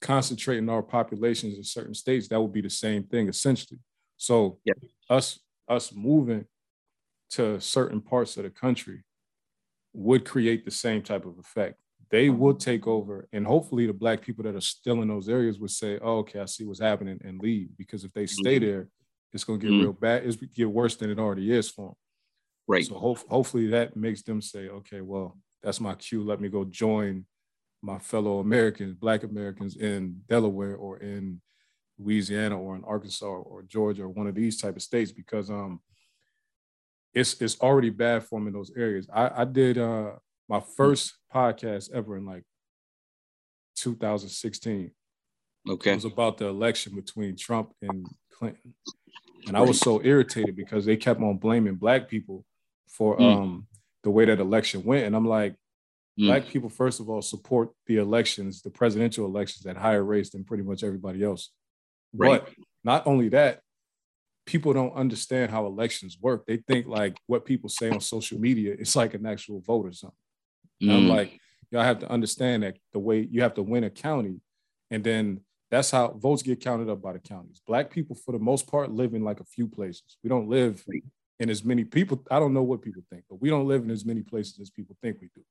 concentrating our populations in certain states, that would be the same thing essentially. So us us moving to certain parts of the country would create the same type of effect. They would take over, and hopefully, the black people that are still in those areas would say, "Oh, okay, I see what's happening," and leave. Because if they stay mm-hmm. there, it's going to get mm-hmm. real bad. It's get worse than it already is for them. Right. So ho- hopefully, that makes them say, "Okay, well, that's my cue. Let me go join my fellow Americans, Black Americans in Delaware or in Louisiana or in Arkansas or Georgia or one of these type of states because um it's it's already bad for them in those areas. I, I did uh my first podcast ever in like 2016. Okay. It was about the election between Trump and Clinton. And I was so irritated because they kept on blaming black people for mm. um the way that election went. And I'm like, mm. black people, first of all, support the elections, the presidential elections at higher rates than pretty much everybody else. Right. But not only that, people don't understand how elections work. They think like what people say on social media, it's like an actual vote or something. Mm. I'm like, y'all have to understand that the way you have to win a county, and then that's how votes get counted up by the counties. Black people, for the most part, live in like a few places. We don't live in as many people. I don't know what people think, but we don't live in as many places as people think we do.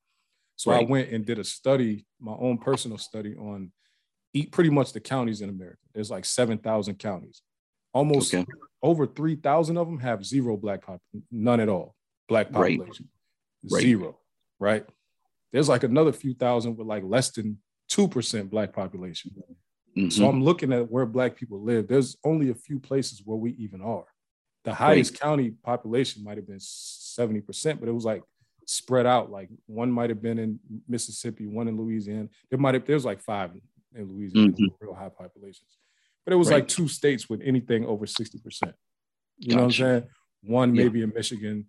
So right. I went and did a study, my own personal study on eat pretty much the counties in America. There's like 7,000 counties. Almost okay. over 3,000 of them have zero black population, none at all. Black population. Right. Zero, right? There's like another few thousand with like less than 2% black population. Mm-hmm. So I'm looking at where black people live. There's only a few places where we even are. The highest right. county population might have been 70%, but it was like spread out. Like one might have been in Mississippi, one in Louisiana. There might have there's like five in Louisiana, mm-hmm. real high populations. But it was right. like two states with anything over 60%. You gotcha. know what I'm saying? One yeah. maybe in Michigan,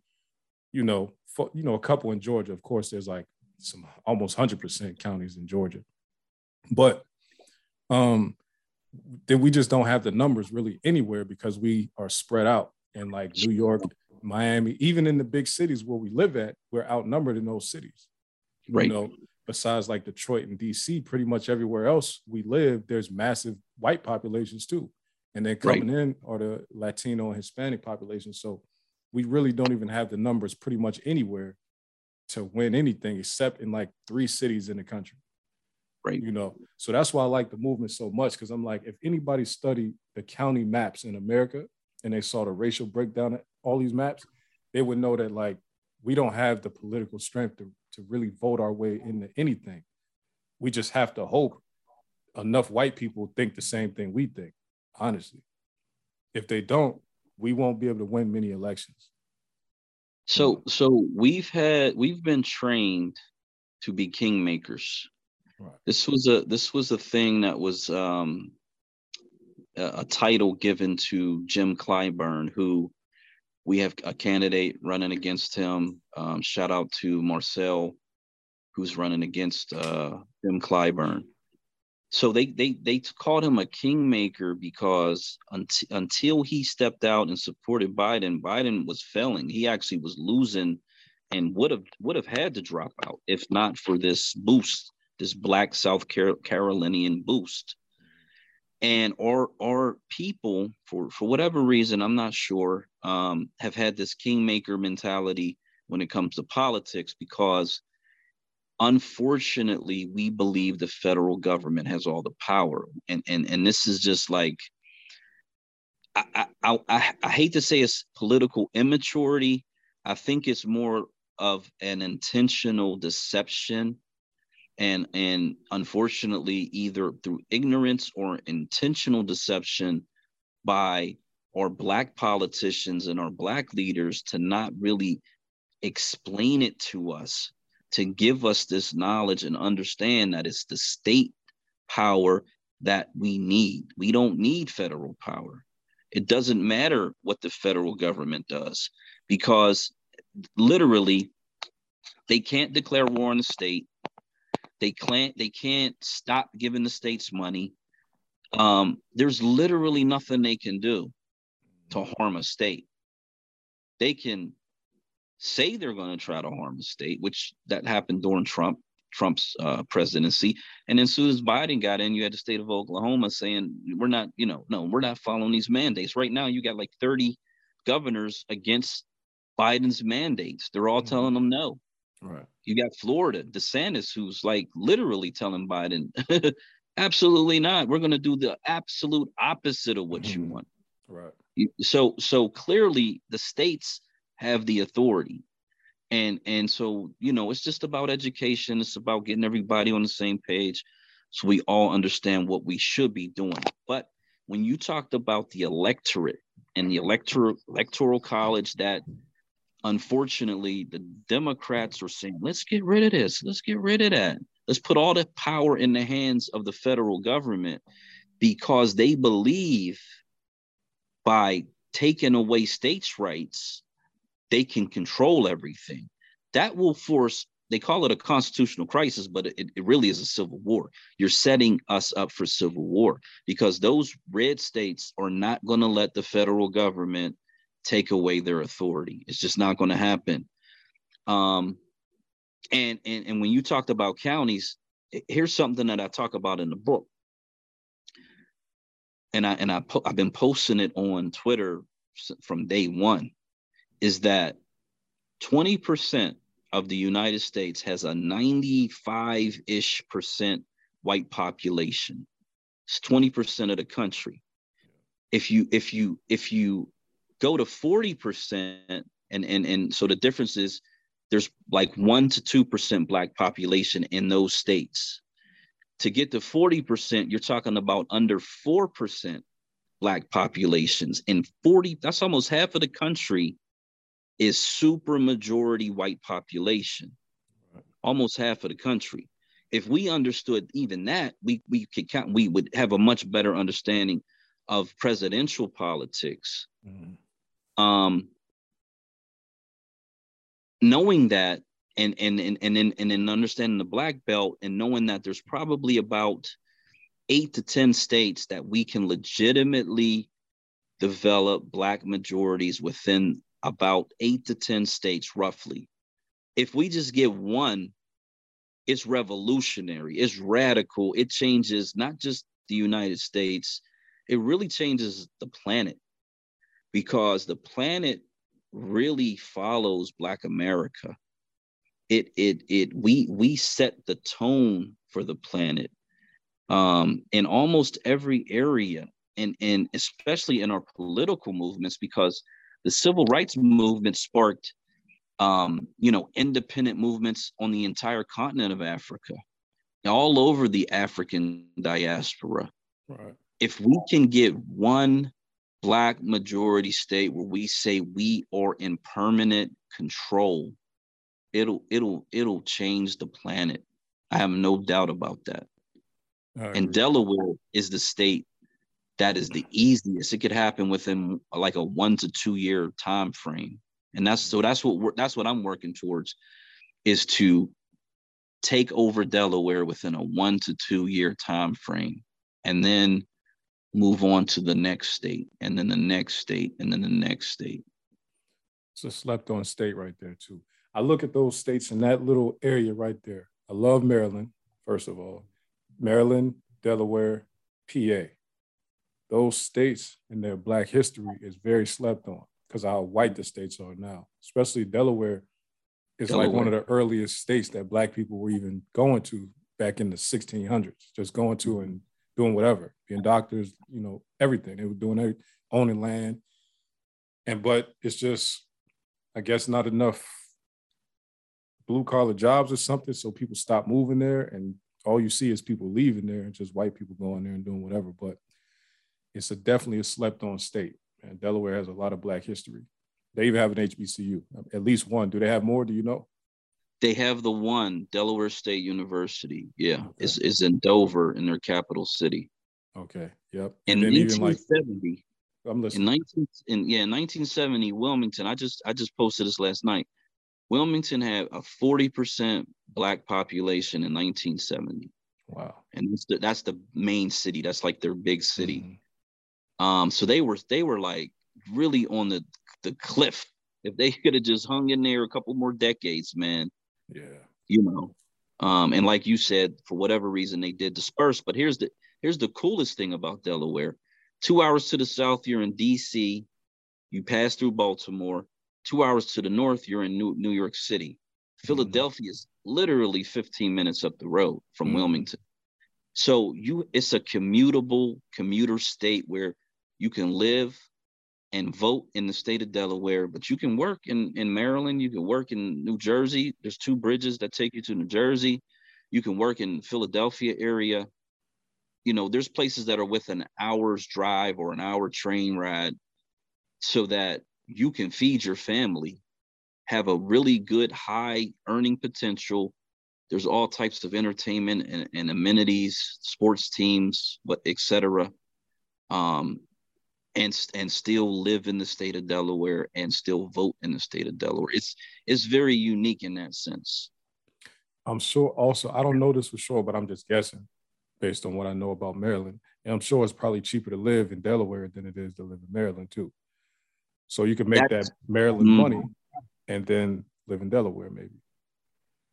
you know, for, you know, a couple in Georgia. Of course, there's like some almost 100% counties in Georgia. But um then we just don't have the numbers really anywhere because we are spread out in like New York, Miami, even in the big cities where we live at, we're outnumbered in those cities. Right. You know, besides like Detroit and DC, pretty much everywhere else we live, there's massive white populations too. And then coming right. in are the Latino and Hispanic populations. So we really don't even have the numbers pretty much anywhere to win anything except in like three cities in the country. Right. You know, so that's why I like the movement so much because I'm like, if anybody studied the county maps in America and they saw the racial breakdown all these maps, they would know that like we don't have the political strength to, to really vote our way into anything. We just have to hope enough white people think the same thing we think, honestly. If they don't, we won't be able to win many elections. So so we've had we've been trained to be kingmakers. Right. This was a this was a thing that was um a, title given to Jim Clyburn, who we have a candidate running against him. Um, shout out to Marcel, who's running against uh, Jim Clyburn. So they they they called him a kingmaker because until until he stepped out and supported Biden, Biden was failing. He actually was losing, and would have would have had to drop out if not for this boost, this Black South Carolinian boost and our our people for for whatever reason i'm not sure um, have had this kingmaker mentality when it comes to politics because unfortunately we believe the federal government has all the power and and and this is just like I, I, I, I hate to say it's political immaturity. I think it's more of an intentional deception and and unfortunately either through ignorance or intentional deception by our black politicians and our black leaders to not really explain it to us to give us this knowledge and understand that it's the state power that we need. We don't need federal power. It doesn't matter what the federal government does because literally they can't declare war on the state. They can't they can't stop giving the states money. Um, there's literally nothing they can do to harm a state. They can say they're going to try to harm a state, which that happened during Trump Trump's uh, presidency. And then as soon as Biden got in, you had the state of Oklahoma saying we're not, you know, no, we're not following these mandates. Right now, you got like 30 governors against Biden's mandates. They're all mm-hmm. telling them no. Right. You got Florida, DeSantis, who's like literally telling Biden, absolutely not. We're going to do the absolute opposite of what mm-hmm. you want. Right. So, so clearly, the states have the authority and and so you know it's just about education it's about getting everybody on the same page so we all understand what we should be doing but when you talked about the electorate and the electoral electoral college that unfortunately the democrats are saying let's get rid of this let's get rid of that let's put all the power in the hands of the federal government because they believe by taking away states rights they can control everything. That will force, they call it a constitutional crisis, but it, it really is a civil war. You're setting us up for civil war because those red states are not going to let the federal government take away their authority. It's just not going to happen. Um, and, and and when you talked about counties, here's something that I talk about in the book. And I and I po- I've been posting it on Twitter from day one is that 20% of the United States has a 95 ish percent white population. It's 20% of the country. If you if you if you go to 40% and and and so the difference is there's like 1 to 2% black population in those states. To get to 40%, you're talking about under 4% black populations and 40 that's almost half of the country is super majority white population, almost half of the country. If we understood even that, we we could count, we would have a much better understanding of presidential politics. Mm-hmm. Um, knowing that and and and and and then understanding the black belt and knowing that there's probably about eight to ten states that we can legitimately develop black majorities within about eight to 10 states roughly. If we just get one, it's revolutionary, it's radical, it changes not just the United States, it really changes the planet because the planet really follows Black America. It, it, it, we, we set the tone for the planet um, in almost every area and, and especially in our political movements because the civil rights movement sparked um, you know independent movements on the entire continent of africa all over the african diaspora right. if we can get one black majority state where we say we are in permanent control it'll it'll it'll change the planet. I have no doubt about that. And delaware is the state that is the easiest. It could happen within like a one to two year time frame, and that's so that's what that's what I'm working towards, is to take over Delaware within a one to two year time frame, and then move on to the next state, and then the next state, and then the next state. It's a slept on state right there too. I look at those states in that little area right there. I love Maryland, first of all. Maryland, Delaware, PA those states and their black history is very slept on because how white the states are now, especially Delaware is Delaware. like one of the earliest states that black people were even going to back in the 1600s, just going to and doing whatever, being doctors, you know, everything. They were doing everything, owning land. And but it's just, I guess, not enough blue collar jobs or something. So people stop moving there and all you see is people leaving there and just white people going there and doing whatever. But it's a definitely a slept on state. And Delaware has a lot of Black history. They even have an HBCU, at least one. Do they have more? Do you know? They have the one, Delaware State University. Yeah, okay. it's, it's in Dover in their capital city. Okay. Yep. In 1970, like, I'm listening. In 19 in yeah, 1970, Wilmington. I just I just posted this last night. Wilmington had a 40% black population in 1970. Wow. And that's the, that's the main city. That's like their big city. Mm-hmm. Um, so they were they were like really on the the cliff. If they could have just hung in there a couple more decades, man. Yeah. You know. Um, and like you said, for whatever reason they did disperse. But here's the here's the coolest thing about Delaware. Two hours to the south, you're in DC. You pass through Baltimore. Two hours to the north, you're in New, New York City. Mm-hmm. Philadelphia is literally 15 minutes up the road from mm-hmm. Wilmington. So you it's a commutable commuter state where you can live and vote in the state of Delaware, but you can work in, in Maryland, you can work in New Jersey. There's two bridges that take you to New Jersey. You can work in Philadelphia area. You know, there's places that are within an hour's drive or an hour train ride so that you can feed your family, have a really good high earning potential. There's all types of entertainment and, and amenities, sports teams, but etc. Um, and and still live in the state of Delaware and still vote in the state of Delaware. It's it's very unique in that sense. I'm sure. Also, I don't know this for sure, but I'm just guessing based on what I know about Maryland. And I'm sure it's probably cheaper to live in Delaware than it is to live in Maryland too. So you can make That's, that Maryland mm, money and then live in Delaware, maybe.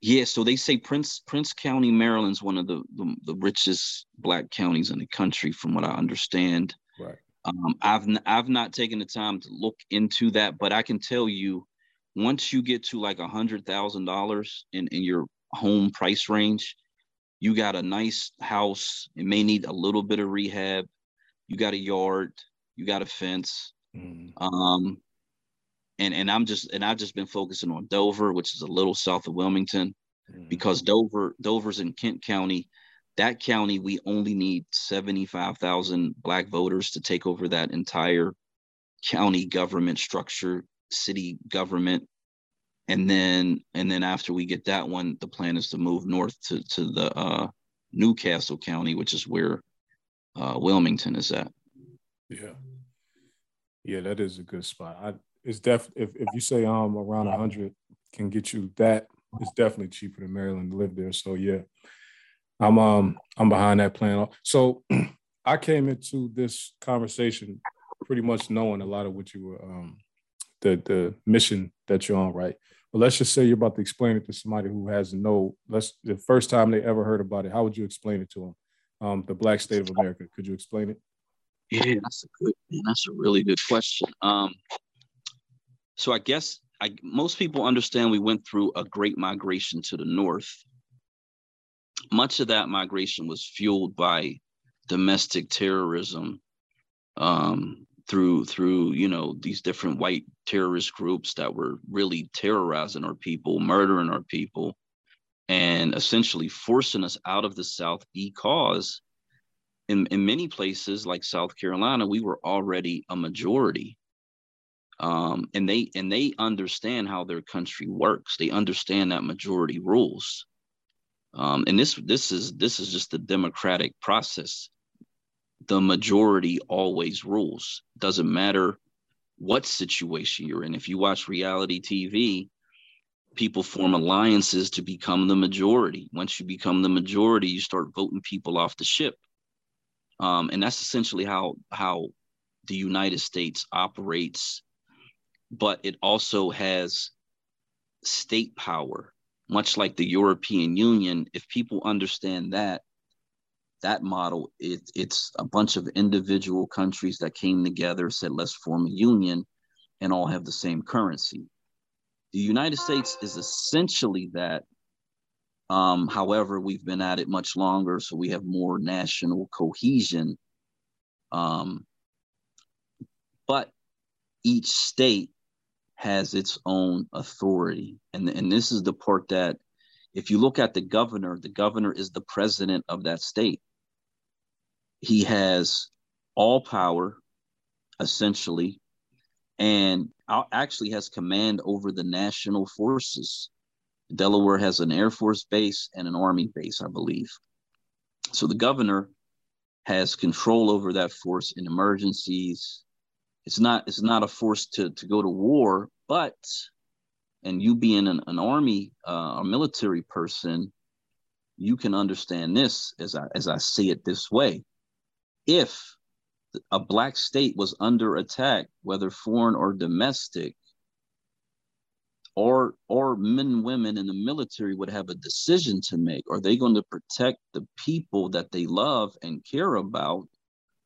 Yeah, so they say Prince Prince County, Maryland's one of the, the, the richest black counties in the country, from what I understand. Right. Um, I've n- I've not taken the time to look into that, but I can tell you, once you get to like a hundred thousand dollars in in your home price range, you got a nice house. It may need a little bit of rehab. You got a yard. You got a fence. Mm-hmm. Um, and and I'm just and I've just been focusing on Dover, which is a little south of Wilmington, mm-hmm. because Dover Dover's in Kent County. That county, we only need seventy five thousand black voters to take over that entire county government structure, city government, and then and then after we get that one, the plan is to move north to to the uh, New Castle County, which is where uh, Wilmington is at. Yeah. Yeah, that is a good spot. I it's def if, if you say um around a hundred can get you that, it's definitely cheaper than Maryland to live there. So yeah. I'm um I'm behind that plan. So I came into this conversation pretty much knowing a lot of what you were um the the mission that you're on, right? But let's just say you're about to explain it to somebody who has no let's the first time they ever heard about it, how would you explain it to them? Um, the black state of America. Could you explain it? Yeah, that's a good man. That's a really good question. Um, so I guess I most people understand we went through a great migration to the north. Much of that migration was fueled by domestic terrorism um, through through you know these different white terrorist groups that were really terrorizing our people, murdering our people, and essentially forcing us out of the South because in, in many places like South Carolina, we were already a majority. Um, and they and they understand how their country works. They understand that majority rules. Um, and this this is this is just the democratic process. The majority always rules. Doesn't matter what situation you're in. If you watch reality TV, people form alliances to become the majority. Once you become the majority, you start voting people off the ship um, and that's essentially how how the United States operates. But it also has state power, much like the European Union. If people understand that, that model, it, it's a bunch of individual countries that came together, said, let's form a union and all have the same currency. The United States is essentially that, um, however, we've been at it much longer, so we have more national cohesion. Um, but each state has its own authority. And, and this is the part that, if you look at the governor, the governor is the president of that state. He has all power, essentially, and actually has command over the national forces Delaware has an Air Force base and an Army base, I believe. So the governor has control over that force in emergencies. It's not it's not a force to to go to war, but and you being an, an army uh, a military person, you can understand this as I as I see it this way. If a black state was under attack, whether foreign or domestic, or or men and women in the military would have a decision to make are they going to protect the people that they love and care about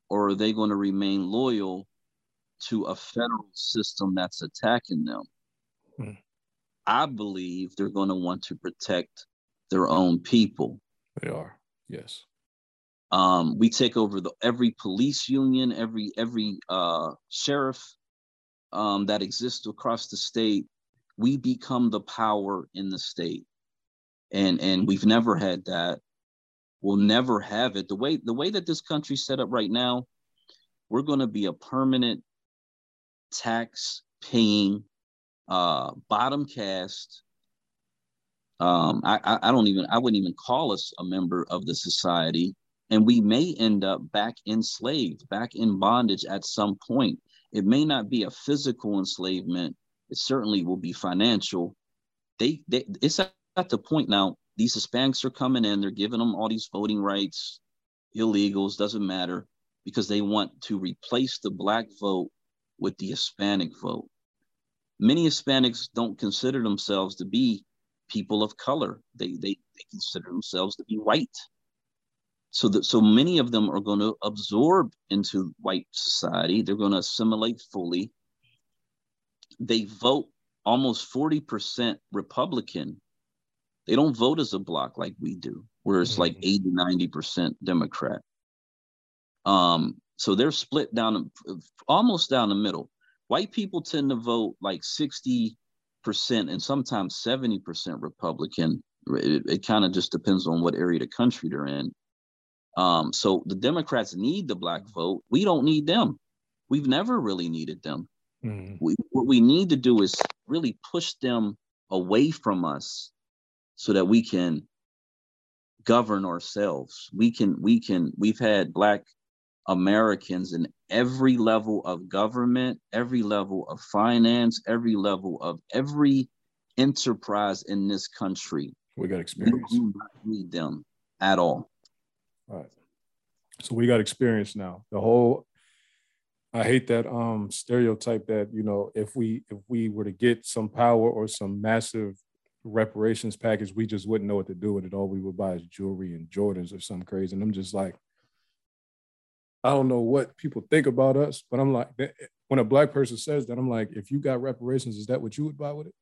or are they going to remain loyal to a federal system that's attacking them hmm. i believe they're going to want to protect their own people. They are yes. Um, we take over the every police union every every uh, sheriff um, that exists across the state we become the power in the state. And and we've never had that. We'll never have it. The way the way that this country's set up right now we're going to be a permanent tax paying uh bottom caste um I, I don't even i wouldn't even call us a member of the society and we may end up back enslaved back in bondage at some point it may not be a physical enslavement it certainly will be financial. They, they it's at the point now. These Hispanics are coming in. They're giving them all these voting rights, illegals doesn't matter because they want to replace the black vote with the Hispanic vote. Many Hispanics don't consider themselves to be people of color. They they, they consider themselves to be white. So that so many of them are going to absorb into white society. They're going to assimilate fully they vote almost 40% Republican. They don't vote as a block like we do, where it's mm-hmm. like 80, 90% Democrat. Um, so they're split down almost down the middle. White people tend to vote like 60% and sometimes 70% Republican. It, it kind of just depends on what area of the country they're in. Um, so the Democrats need the black vote. We don't need them. We've never really needed them. Mm-hmm. We, what we need to do is really push them away from us so that we can govern ourselves. We can, we can, we've had Black Americans in every level of government, every level of finance, every level of every enterprise in this country. We got experience. We do not need them at all. All right. So we got experience now. The whole I hate that um stereotype that you know if we if we were to get some power or some massive reparations package, we just wouldn't know what to do with it. All we would buy is jewelry and Jordans or something crazy. And I'm just like, I don't know what people think about us, but I'm like, when a black person says that, I'm like, if you got reparations, is that what you would buy with it?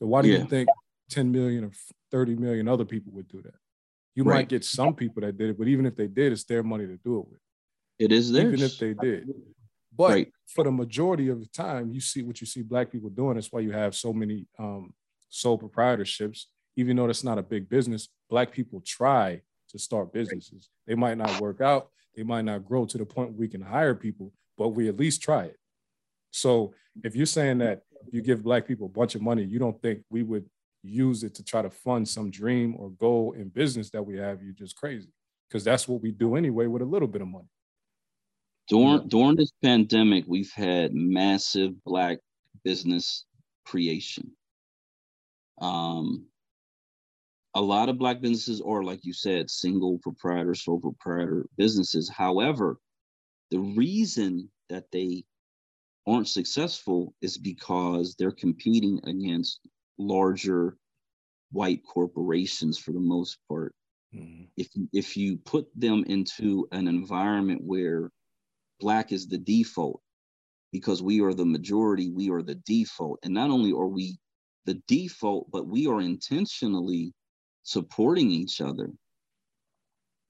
So why do yeah. you think 10 million or 30 million other people would do that? You right. might get some people that did it, but even if they did, it's their money to do it with. It is theirs. Even if they did. But right. for the majority of the time, you see what you see black people doing. That's why you have so many um, sole proprietorships. Even though that's not a big business, black people try to start businesses. They might not work out. They might not grow to the point we can hire people, but we at least try it. So if you're saying that you give black people a bunch of money, you don't think we would use it to try to fund some dream or goal in business that we have, you're just crazy. Because that's what we do anyway with a little bit of money. During during this pandemic, we've had massive black business creation. Um, a lot of black businesses are, like you said, single proprietor, sole proprietor businesses. However, the reason that they aren't successful is because they're competing against larger white corporations for the most part. Mm-hmm. If if you put them into an environment where black is the default because we are the majority, we are the default. And not only are we the default, but we are intentionally supporting each other.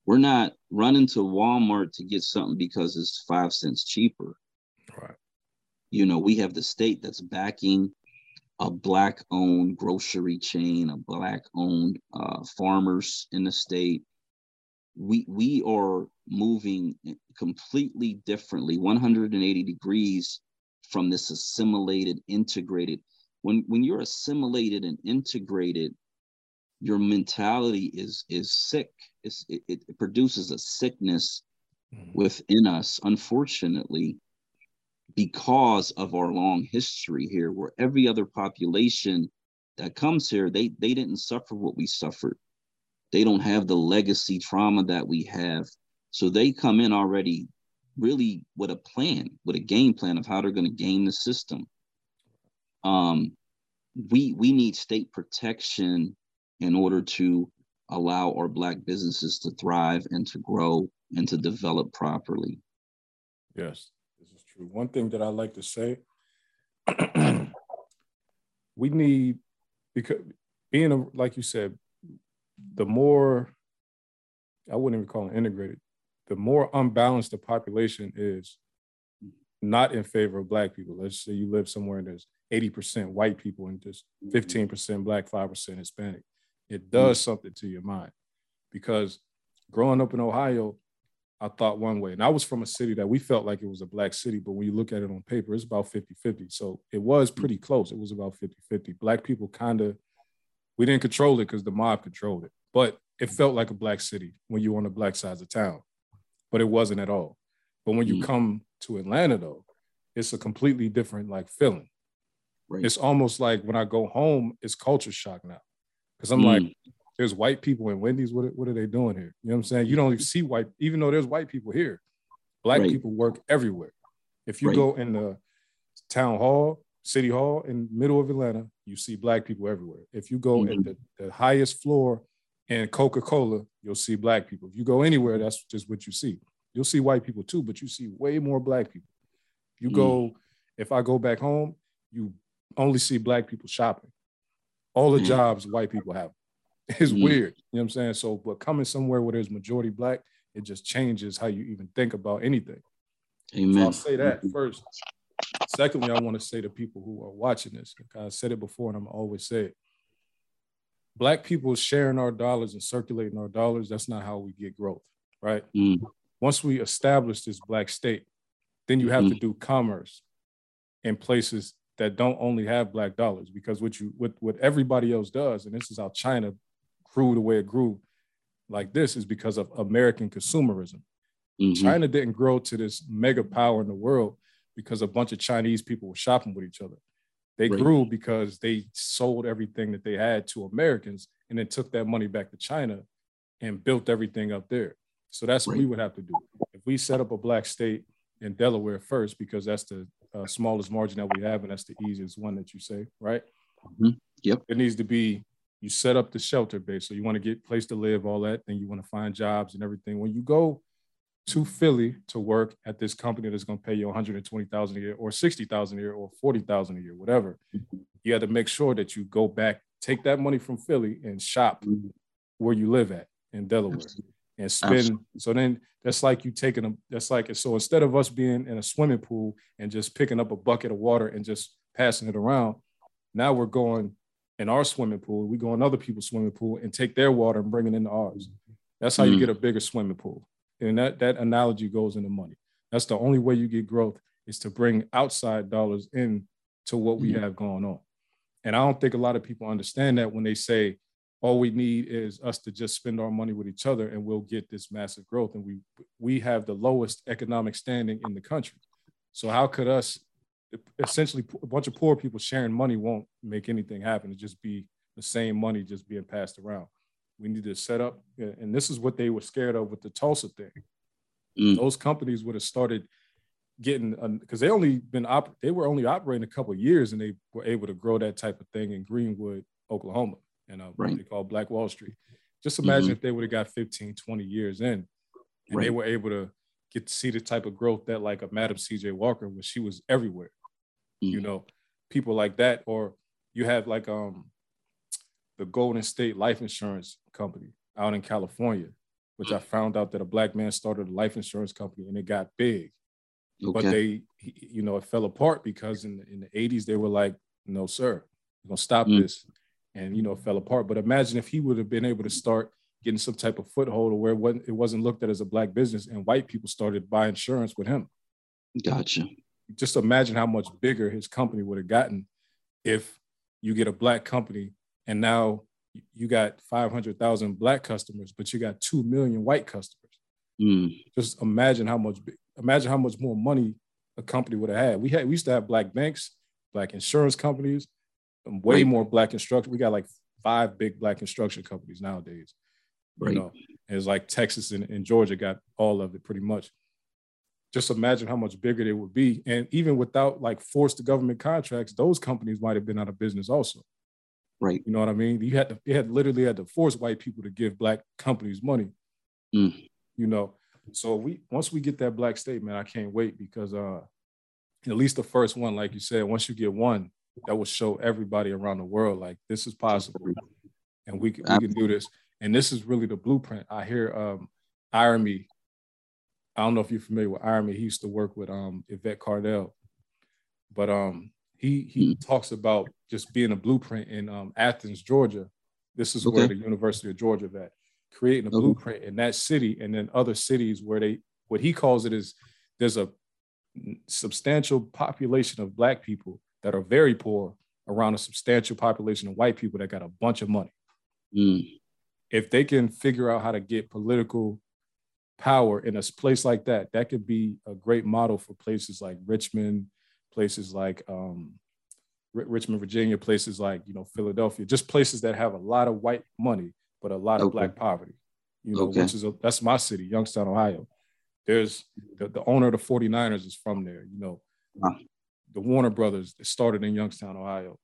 We're not running to Walmart to get something because it's five cents cheaper. Right. You know, we have the state that's backing a black owned grocery chain, a black owned uh, farmers in the state we we are moving completely differently 180 degrees from this assimilated integrated when when you're assimilated and integrated your mentality is is sick. It's, it, it produces a sickness mm-hmm. within us, unfortunately, because of our long history here, where every other population that comes here, they they didn't suffer what we suffered. They don't have the legacy trauma that we have. So they come in already really with a plan, with a game plan of how they're going to game the system. Um, we we need state protection in order to allow our black businesses to thrive and to grow and to develop properly. Yes, this is true. One thing that I like to say, we need because being a, like you said, the more I wouldn't even call it integrated, the more unbalanced the population is, not in favor of black people. Let's say you live somewhere and there's 80% white people and just mm-hmm. 15% black, 5% Hispanic. It hmm. does something to your mind because growing up in Ohio, I thought one way. And I was from a city that we felt like it was a black city, but when you look at it on paper, it's about 50 50. So it was hmm. pretty close. It was about 50 50. Black people kind of, we didn't control it because the mob controlled it, but it hmm. felt like a black city when you were on the black sides of town, but it wasn't at all. But when you mm. come to Atlanta, though, it's a completely different like feeling. Right. It's almost like when I go home, it's culture shock now. Because I'm mm. like, there's white people in Wendy's. What, what are they doing here? You know what I'm saying? You don't even see white, even though there's white people here. Black right. people work everywhere. If you right. go in the town hall, city hall in middle of Atlanta, you see black people everywhere. If you go mm-hmm. in the, the highest floor in Coca-Cola, you'll see black people. If you go anywhere, that's just what you see. You'll see white people too, but you see way more black people. You mm. go, if I go back home, you only see black people shopping. All the mm. jobs white people have. It's mm. weird. You know what I'm saying? So, but coming somewhere where there's majority black, it just changes how you even think about anything. Amen. So I'll say that first. Secondly, I want to say to people who are watching this, I said it before and I'm always say it. Black people sharing our dollars and circulating our dollars, that's not how we get growth, right? Mm. Once we establish this black state, then you have mm. to do commerce in places that don't only have black dollars because what you what what everybody else does and this is how china grew the way it grew like this is because of american consumerism mm-hmm. china didn't grow to this mega power in the world because a bunch of chinese people were shopping with each other they right. grew because they sold everything that they had to americans and then took that money back to china and built everything up there so that's right. what we would have to do if we set up a black state in delaware first because that's the uh, smallest margin that we have, and that's the easiest one that you say, right? Mm-hmm. Yep. It needs to be you set up the shelter base, so you want to get place to live, all that, then you want to find jobs and everything. When you go to Philly to work at this company that's going to pay you 120,000 a year, or 60,000 a year, or 40,000 a year, whatever, mm-hmm. you have to make sure that you go back, take that money from Philly, and shop mm-hmm. where you live at in Delaware. Absolutely and spend. Absolutely. So then that's like you taking a that's like so instead of us being in a swimming pool and just picking up a bucket of water and just passing it around, now we're going in our swimming pool. We go in other people's swimming pool and take their water and bring it into ours. That's how mm. you get a bigger swimming pool. And that that analogy goes into money. That's the only way you get growth is to bring outside dollars in to what we mm. have going on. And I don't think a lot of people understand that when they say all we need is us to just spend our money with each other and we'll get this massive growth. And we we have the lowest economic standing in the country. So how could us essentially a bunch of poor people sharing money won't make anything happen. It just be the same money just being passed around. We need to set up and this is what they were scared of with the tulsa thing. Mm. those companies would have started getting because they only been op- they were only operating a couple years and they were able to grow that type of thing in greenwood oklahoma and uh, right. what they call Black Wall Street. Just imagine mm-hmm. if they would have got 15, 20 years in and right. they were able to get to see the type of growth that like a Madam CJ Walker, where she was everywhere. Mm-hmm. You know, people like that, or you have like um the Golden State Life Insurance Company out in California, which I found out that a black man started a life insurance company and it got big. Okay. But they, you know, it fell apart because in the, in the 80s they were like, no, sir, we're gonna stop mm-hmm. this and you know fell apart. But imagine if he would have been able to start getting some type of foothold or where it wasn't, it wasn't looked at as a black business, and white people started buying insurance with him. Gotcha. Just imagine how much bigger his company would have gotten if you get a black company and now you got 500,000 black customers, but you got 2 million white customers. Mm. Just imagine how much imagine how much more money a company would have had. We had we used to have black banks, black insurance companies, way right. more black construction. We got like five big black construction companies nowadays. Right. You know, it's like Texas and, and Georgia got all of it pretty much. Just imagine how much bigger they would be. And even without like forced government contracts, those companies might have been out of business also. Right. You know what I mean? You had to, you had literally had to force white people to give black companies money. Mm. You know, so we once we get that black statement, I can't wait because uh at least the first one, like you said, once you get one, that will show everybody around the world like this is possible, and we can, we can do this. And this is really the blueprint. I hear um Irony. I don't know if you're familiar with Irony. He used to work with um Yvette Carnell, but um he he mm. talks about just being a blueprint in um, Athens, Georgia. This is okay. where the University of Georgia at creating a okay. blueprint in that city, and then other cities where they what he calls it is there's a substantial population of black people that are very poor around a substantial population of white people that got a bunch of money. Mm. If they can figure out how to get political power in a place like that, that could be a great model for places like Richmond, places like um, R- Richmond, Virginia, places like you know Philadelphia, just places that have a lot of white money but a lot of okay. black poverty. You know, okay. which is a, that's my city, Youngstown, Ohio. There's the, the owner of the 49ers is from there. You know, wow. The Warner Brothers started in Youngstown, Ohio.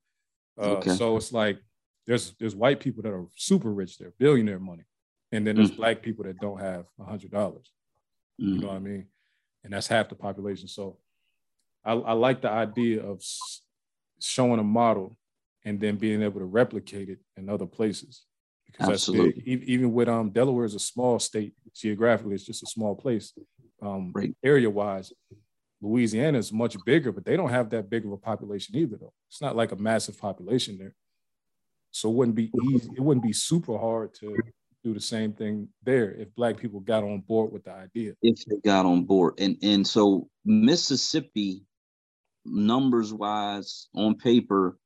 Uh, okay. So it's like there's there's white people that are super rich there, billionaire money, and then there's mm. black people that don't have a hundred dollars. Mm. You know what I mean? And that's half the population. So I, I like the idea of showing a model and then being able to replicate it in other places because Absolutely. that's big. Even with um Delaware is a small state geographically, it's just a small place. Um, right. area wise, Louisiana is much bigger, but they don't have that big of a population either. Though it's not like a massive population there, so it wouldn't be easy. It wouldn't be super hard to do the same thing there if black people got on board with the idea. If they got on board, and and so Mississippi, numbers wise, on paper,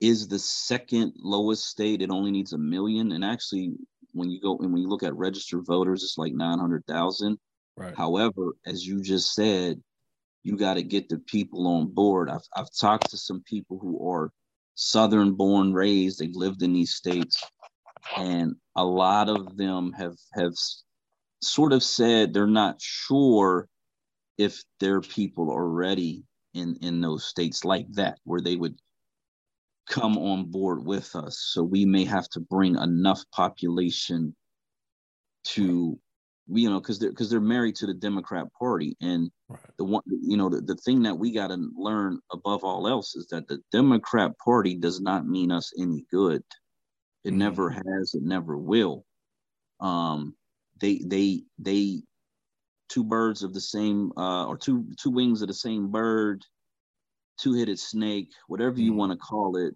is the second lowest state. It only needs a million. And actually, when you go and when you look at registered voters, it's like 900,000. Right. However, as you just said, you got to get the people on board. I've, I've talked to some people who are Southern born, raised, they've lived in these states. And a lot of them have, have sort of said they're not sure if their people are ready in, in those states like that, where they would come on board with us. So we may have to bring enough population to, you know, because they're because they're married to the Democrat Party, and right. the one, you know, the, the thing that we got to learn above all else is that the Democrat Party does not mean us any good. It mm-hmm. never has. It never will. Um, they they they two birds of the same uh, or two two wings of the same bird two-headed snake, whatever you mm. want to call it,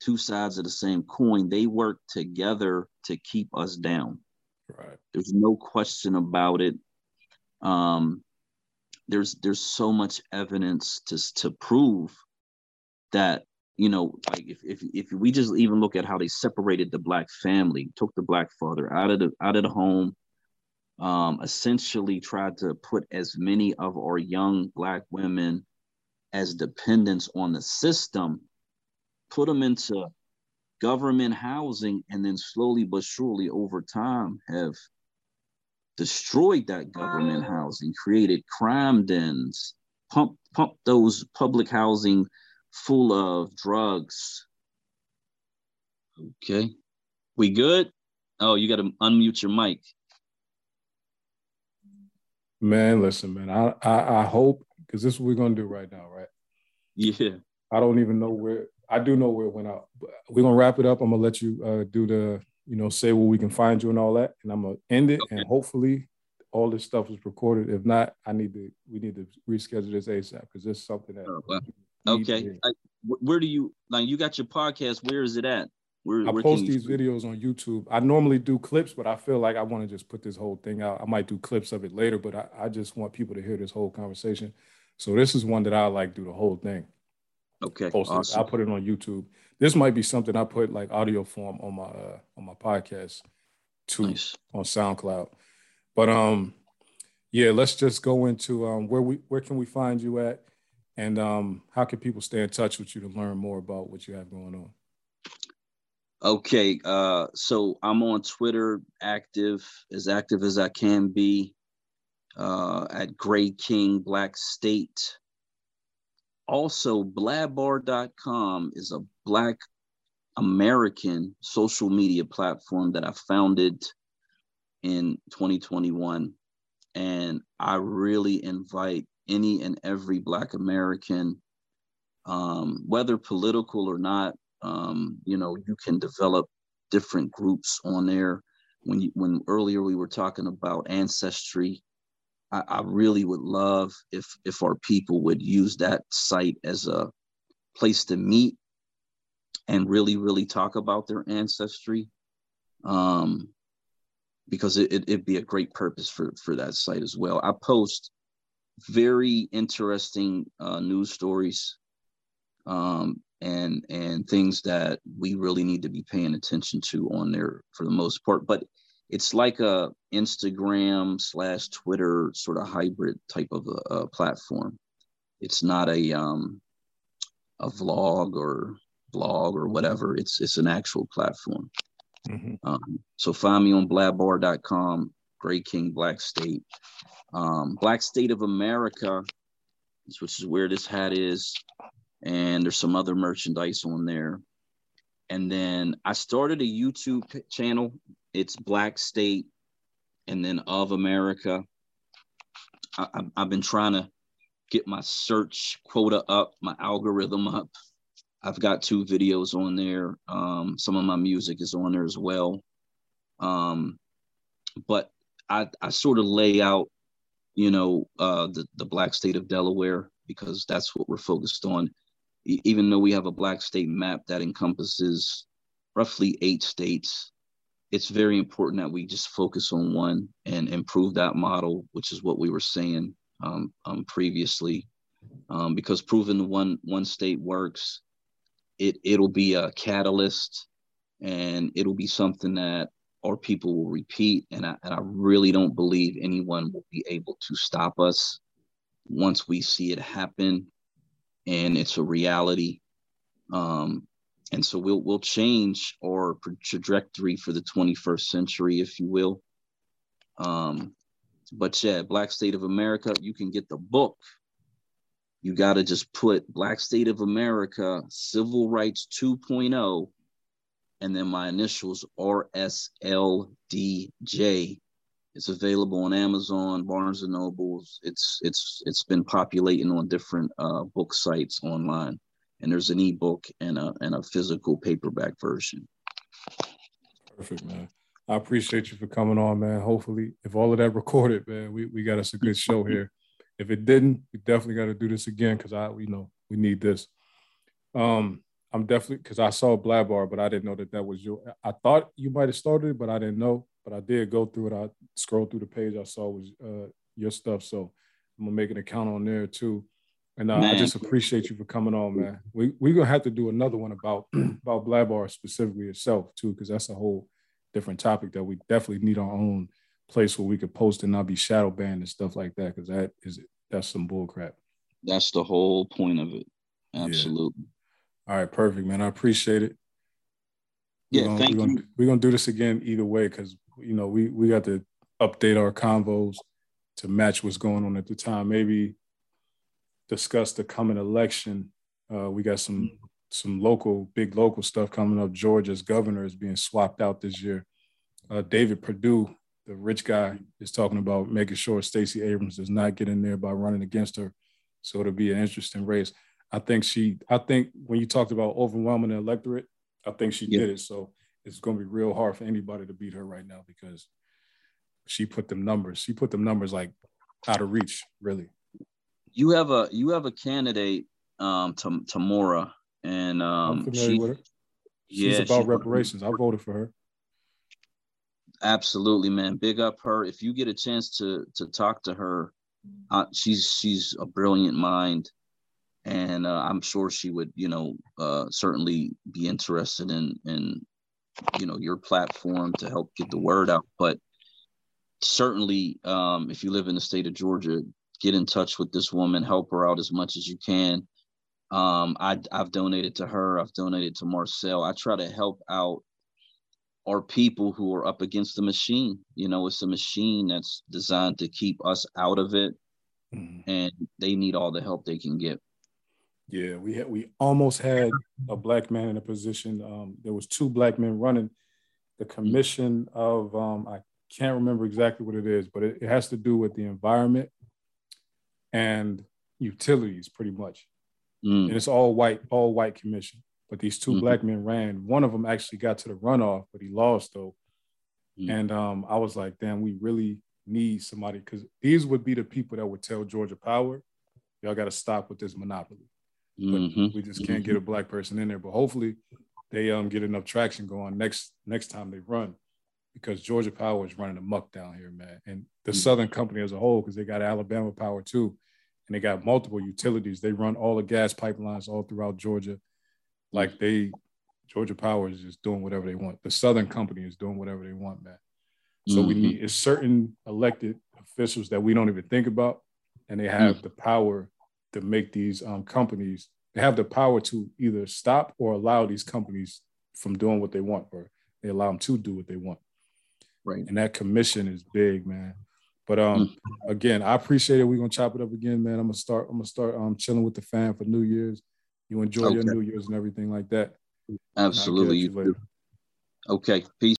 two sides of the same coin. They work together to keep us down. Right. There's no question about it. Um, there's there's so much evidence to to prove that you know like if, if if we just even look at how they separated the black family took the black father out of the out of the home um essentially tried to put as many of our young black women as dependents on the system, put them into government housing, and then slowly but surely over time have destroyed that government mm. housing, created crime dens, pump pump those public housing full of drugs. Okay. We good? Oh, you got to unmute your mic. Man, listen, man. I I, I hope because this is what we're gonna do right now, right? Yeah. I don't even know where. I do know where it went out. But we're gonna wrap it up. I'm gonna let you uh, do the, you know, say where we can find you and all that, and I'm gonna end it. Okay. And hopefully, all this stuff is recorded. If not, I need to. We need to reschedule this ASAP because this is something that. Oh, well. Okay. I, where do you like? You got your podcast. Where is it at? Where, I where post these videos on YouTube. I normally do clips, but I feel like I want to just put this whole thing out. I might do clips of it later, but I, I just want people to hear this whole conversation. So this is one that I like do the whole thing. Okay. Awesome. I'll put it on YouTube. This might be something I put like audio form on my uh, on my podcast too nice. on SoundCloud. But um, yeah, let's just go into um where we where can we find you at, and um how can people stay in touch with you to learn more about what you have going on. Okay, uh, so I'm on Twitter, active as active as I can be, uh, at Grey King Black State. Also, Blabbar.com is a Black American social media platform that I founded in 2021. And I really invite any and every Black American, um, whether political or not, um, you know, you can develop different groups on there. When you, when earlier we were talking about ancestry, I, I really would love if if our people would use that site as a place to meet and really really talk about their ancestry um, because it, it, would be a great purpose for for that site as well. I post very interesting uh, news stories um, and and things that we really need to be paying attention to on there for the most part. But it's like a instagram slash twitter sort of hybrid type of a, a platform it's not a um a vlog or blog or whatever it's it's an actual platform mm-hmm. um, so find me on blabbar.com grey king black state um, black state of america which is where this hat is and there's some other merchandise on there. And then I started a YouTube channel. It's Black State and then of America. I, have been trying to get my search quota up, my algorithm up. I've got two videos on there. Um, some of my music is on there as well. Um, but I, I sort of lay out, you know, uh, the, the black state of Delaware because that's what we're focused on even though we have a black state map that encompasses roughly eight states, it's very important that we just focus on one and improve that model, which is what we were saying um, um, previously. Um, because proving one one state works, it it'll be a catalyst, and it'll be something that our people will repeat. And I, and I really don't believe anyone will be able to stop us once we see it happen and it's a reality. Um, and so we'll we'll change our trajectory for the 21st century, if you will. Um, but yeah, Black State of America, you can get the book. You got to just put Black State of America Civil Rights 2.0 and then my initials RSLDJ it's available on Amazon, Barnes and Nobles. It's it's it's been populating on different uh, book sites online, and there's an ebook and a and a physical paperback version. Perfect, man. I appreciate you for coming on, man. Hopefully, if all of that recorded, man, we, we got us a good show here. if it didn't, we definitely got to do this again because I, you know, we need this. Um, I'm definitely because I saw Blabbar, but I didn't know that that was your. I thought you might have started it, but I didn't know but I did go through it. I scrolled through the page I saw was uh, your stuff, so I'm gonna make an account on there too. And uh, I just appreciate you for coming on, man. We we gonna have to do another one about about Blabbar specifically itself too, because that's a whole different topic that we definitely need our own place where we could post and not be shadow banned and stuff like that. Because that is that's some bull crap. That's the whole point of it. Absolutely. Yeah. All right, perfect, man. I appreciate it. Yeah, we're gonna, thank we're you. Gonna, we're gonna do this again either way because you know, we we got to update our convos to match what's going on at the time. Maybe discuss the coming election. Uh, we got some some local, big local stuff coming up. Georgia's governor is being swapped out this year. Uh, David Perdue, the rich guy, is talking about making sure Stacey Abrams does not get in there by running against her. So it'll be an interesting race. I think she. I think when you talked about overwhelming the electorate, I think she yeah. did it. So it's going to be real hard for anybody to beat her right now because she put them numbers. She put them numbers like out of reach, really. You have a you have a candidate, um, Tamara, and um, she, with her. She's yeah, about reparations. I voted for her. Absolutely, man. Big up her. If you get a chance to to talk to her, uh, she's she's a brilliant mind, and uh, I'm sure she would, you know, uh, certainly be interested in in you know your platform to help get the word out. But certainly, um, if you live in the state of Georgia, get in touch with this woman, help her out as much as you can. Um, I, I've donated to her. I've donated to Marcel. I try to help out our people who are up against the machine. You know, it's a machine that's designed to keep us out of it, mm-hmm. and they need all the help they can get. Yeah, we had we almost had a black man in a position. Um, there was two black men running the commission of um, I can't remember exactly what it is, but it, it has to do with the environment and utilities, pretty much. Mm. And it's all white, all white commission. But these 2 mm-hmm. black men ran. One of them actually got to the runoff, but he lost though. Mm. And um, I was like, damn, we really need somebody because these would be the people that would tell Georgia Power, y'all got to stop with this monopoly. Mm-hmm. we just can't mm-hmm. get a black person in there. But hopefully, they um get enough traction going next next time they run, because Georgia Power is running muck down here, man, and the mm-hmm. Southern Company as a whole, because they got Alabama Power too, and they got multiple utilities. They run all the gas pipelines all throughout Georgia. Like they, Georgia Power is just doing whatever they want. The Southern Company is doing whatever they want, man. So mm-hmm. we need it's certain elected officials that we don't even think about, and they have mm-hmm. the power to make these um, companies. They have the power to either stop or allow these companies from doing what they want, or they allow them to do what they want. Right. And that commission is big, man. But um, mm-hmm. again, I appreciate it. We're gonna chop it up again, man. I'm gonna start. I'm gonna start um chilling with the fam for New Year's. You enjoy okay. your New Year's and everything like that. Absolutely. You, you okay. Peace.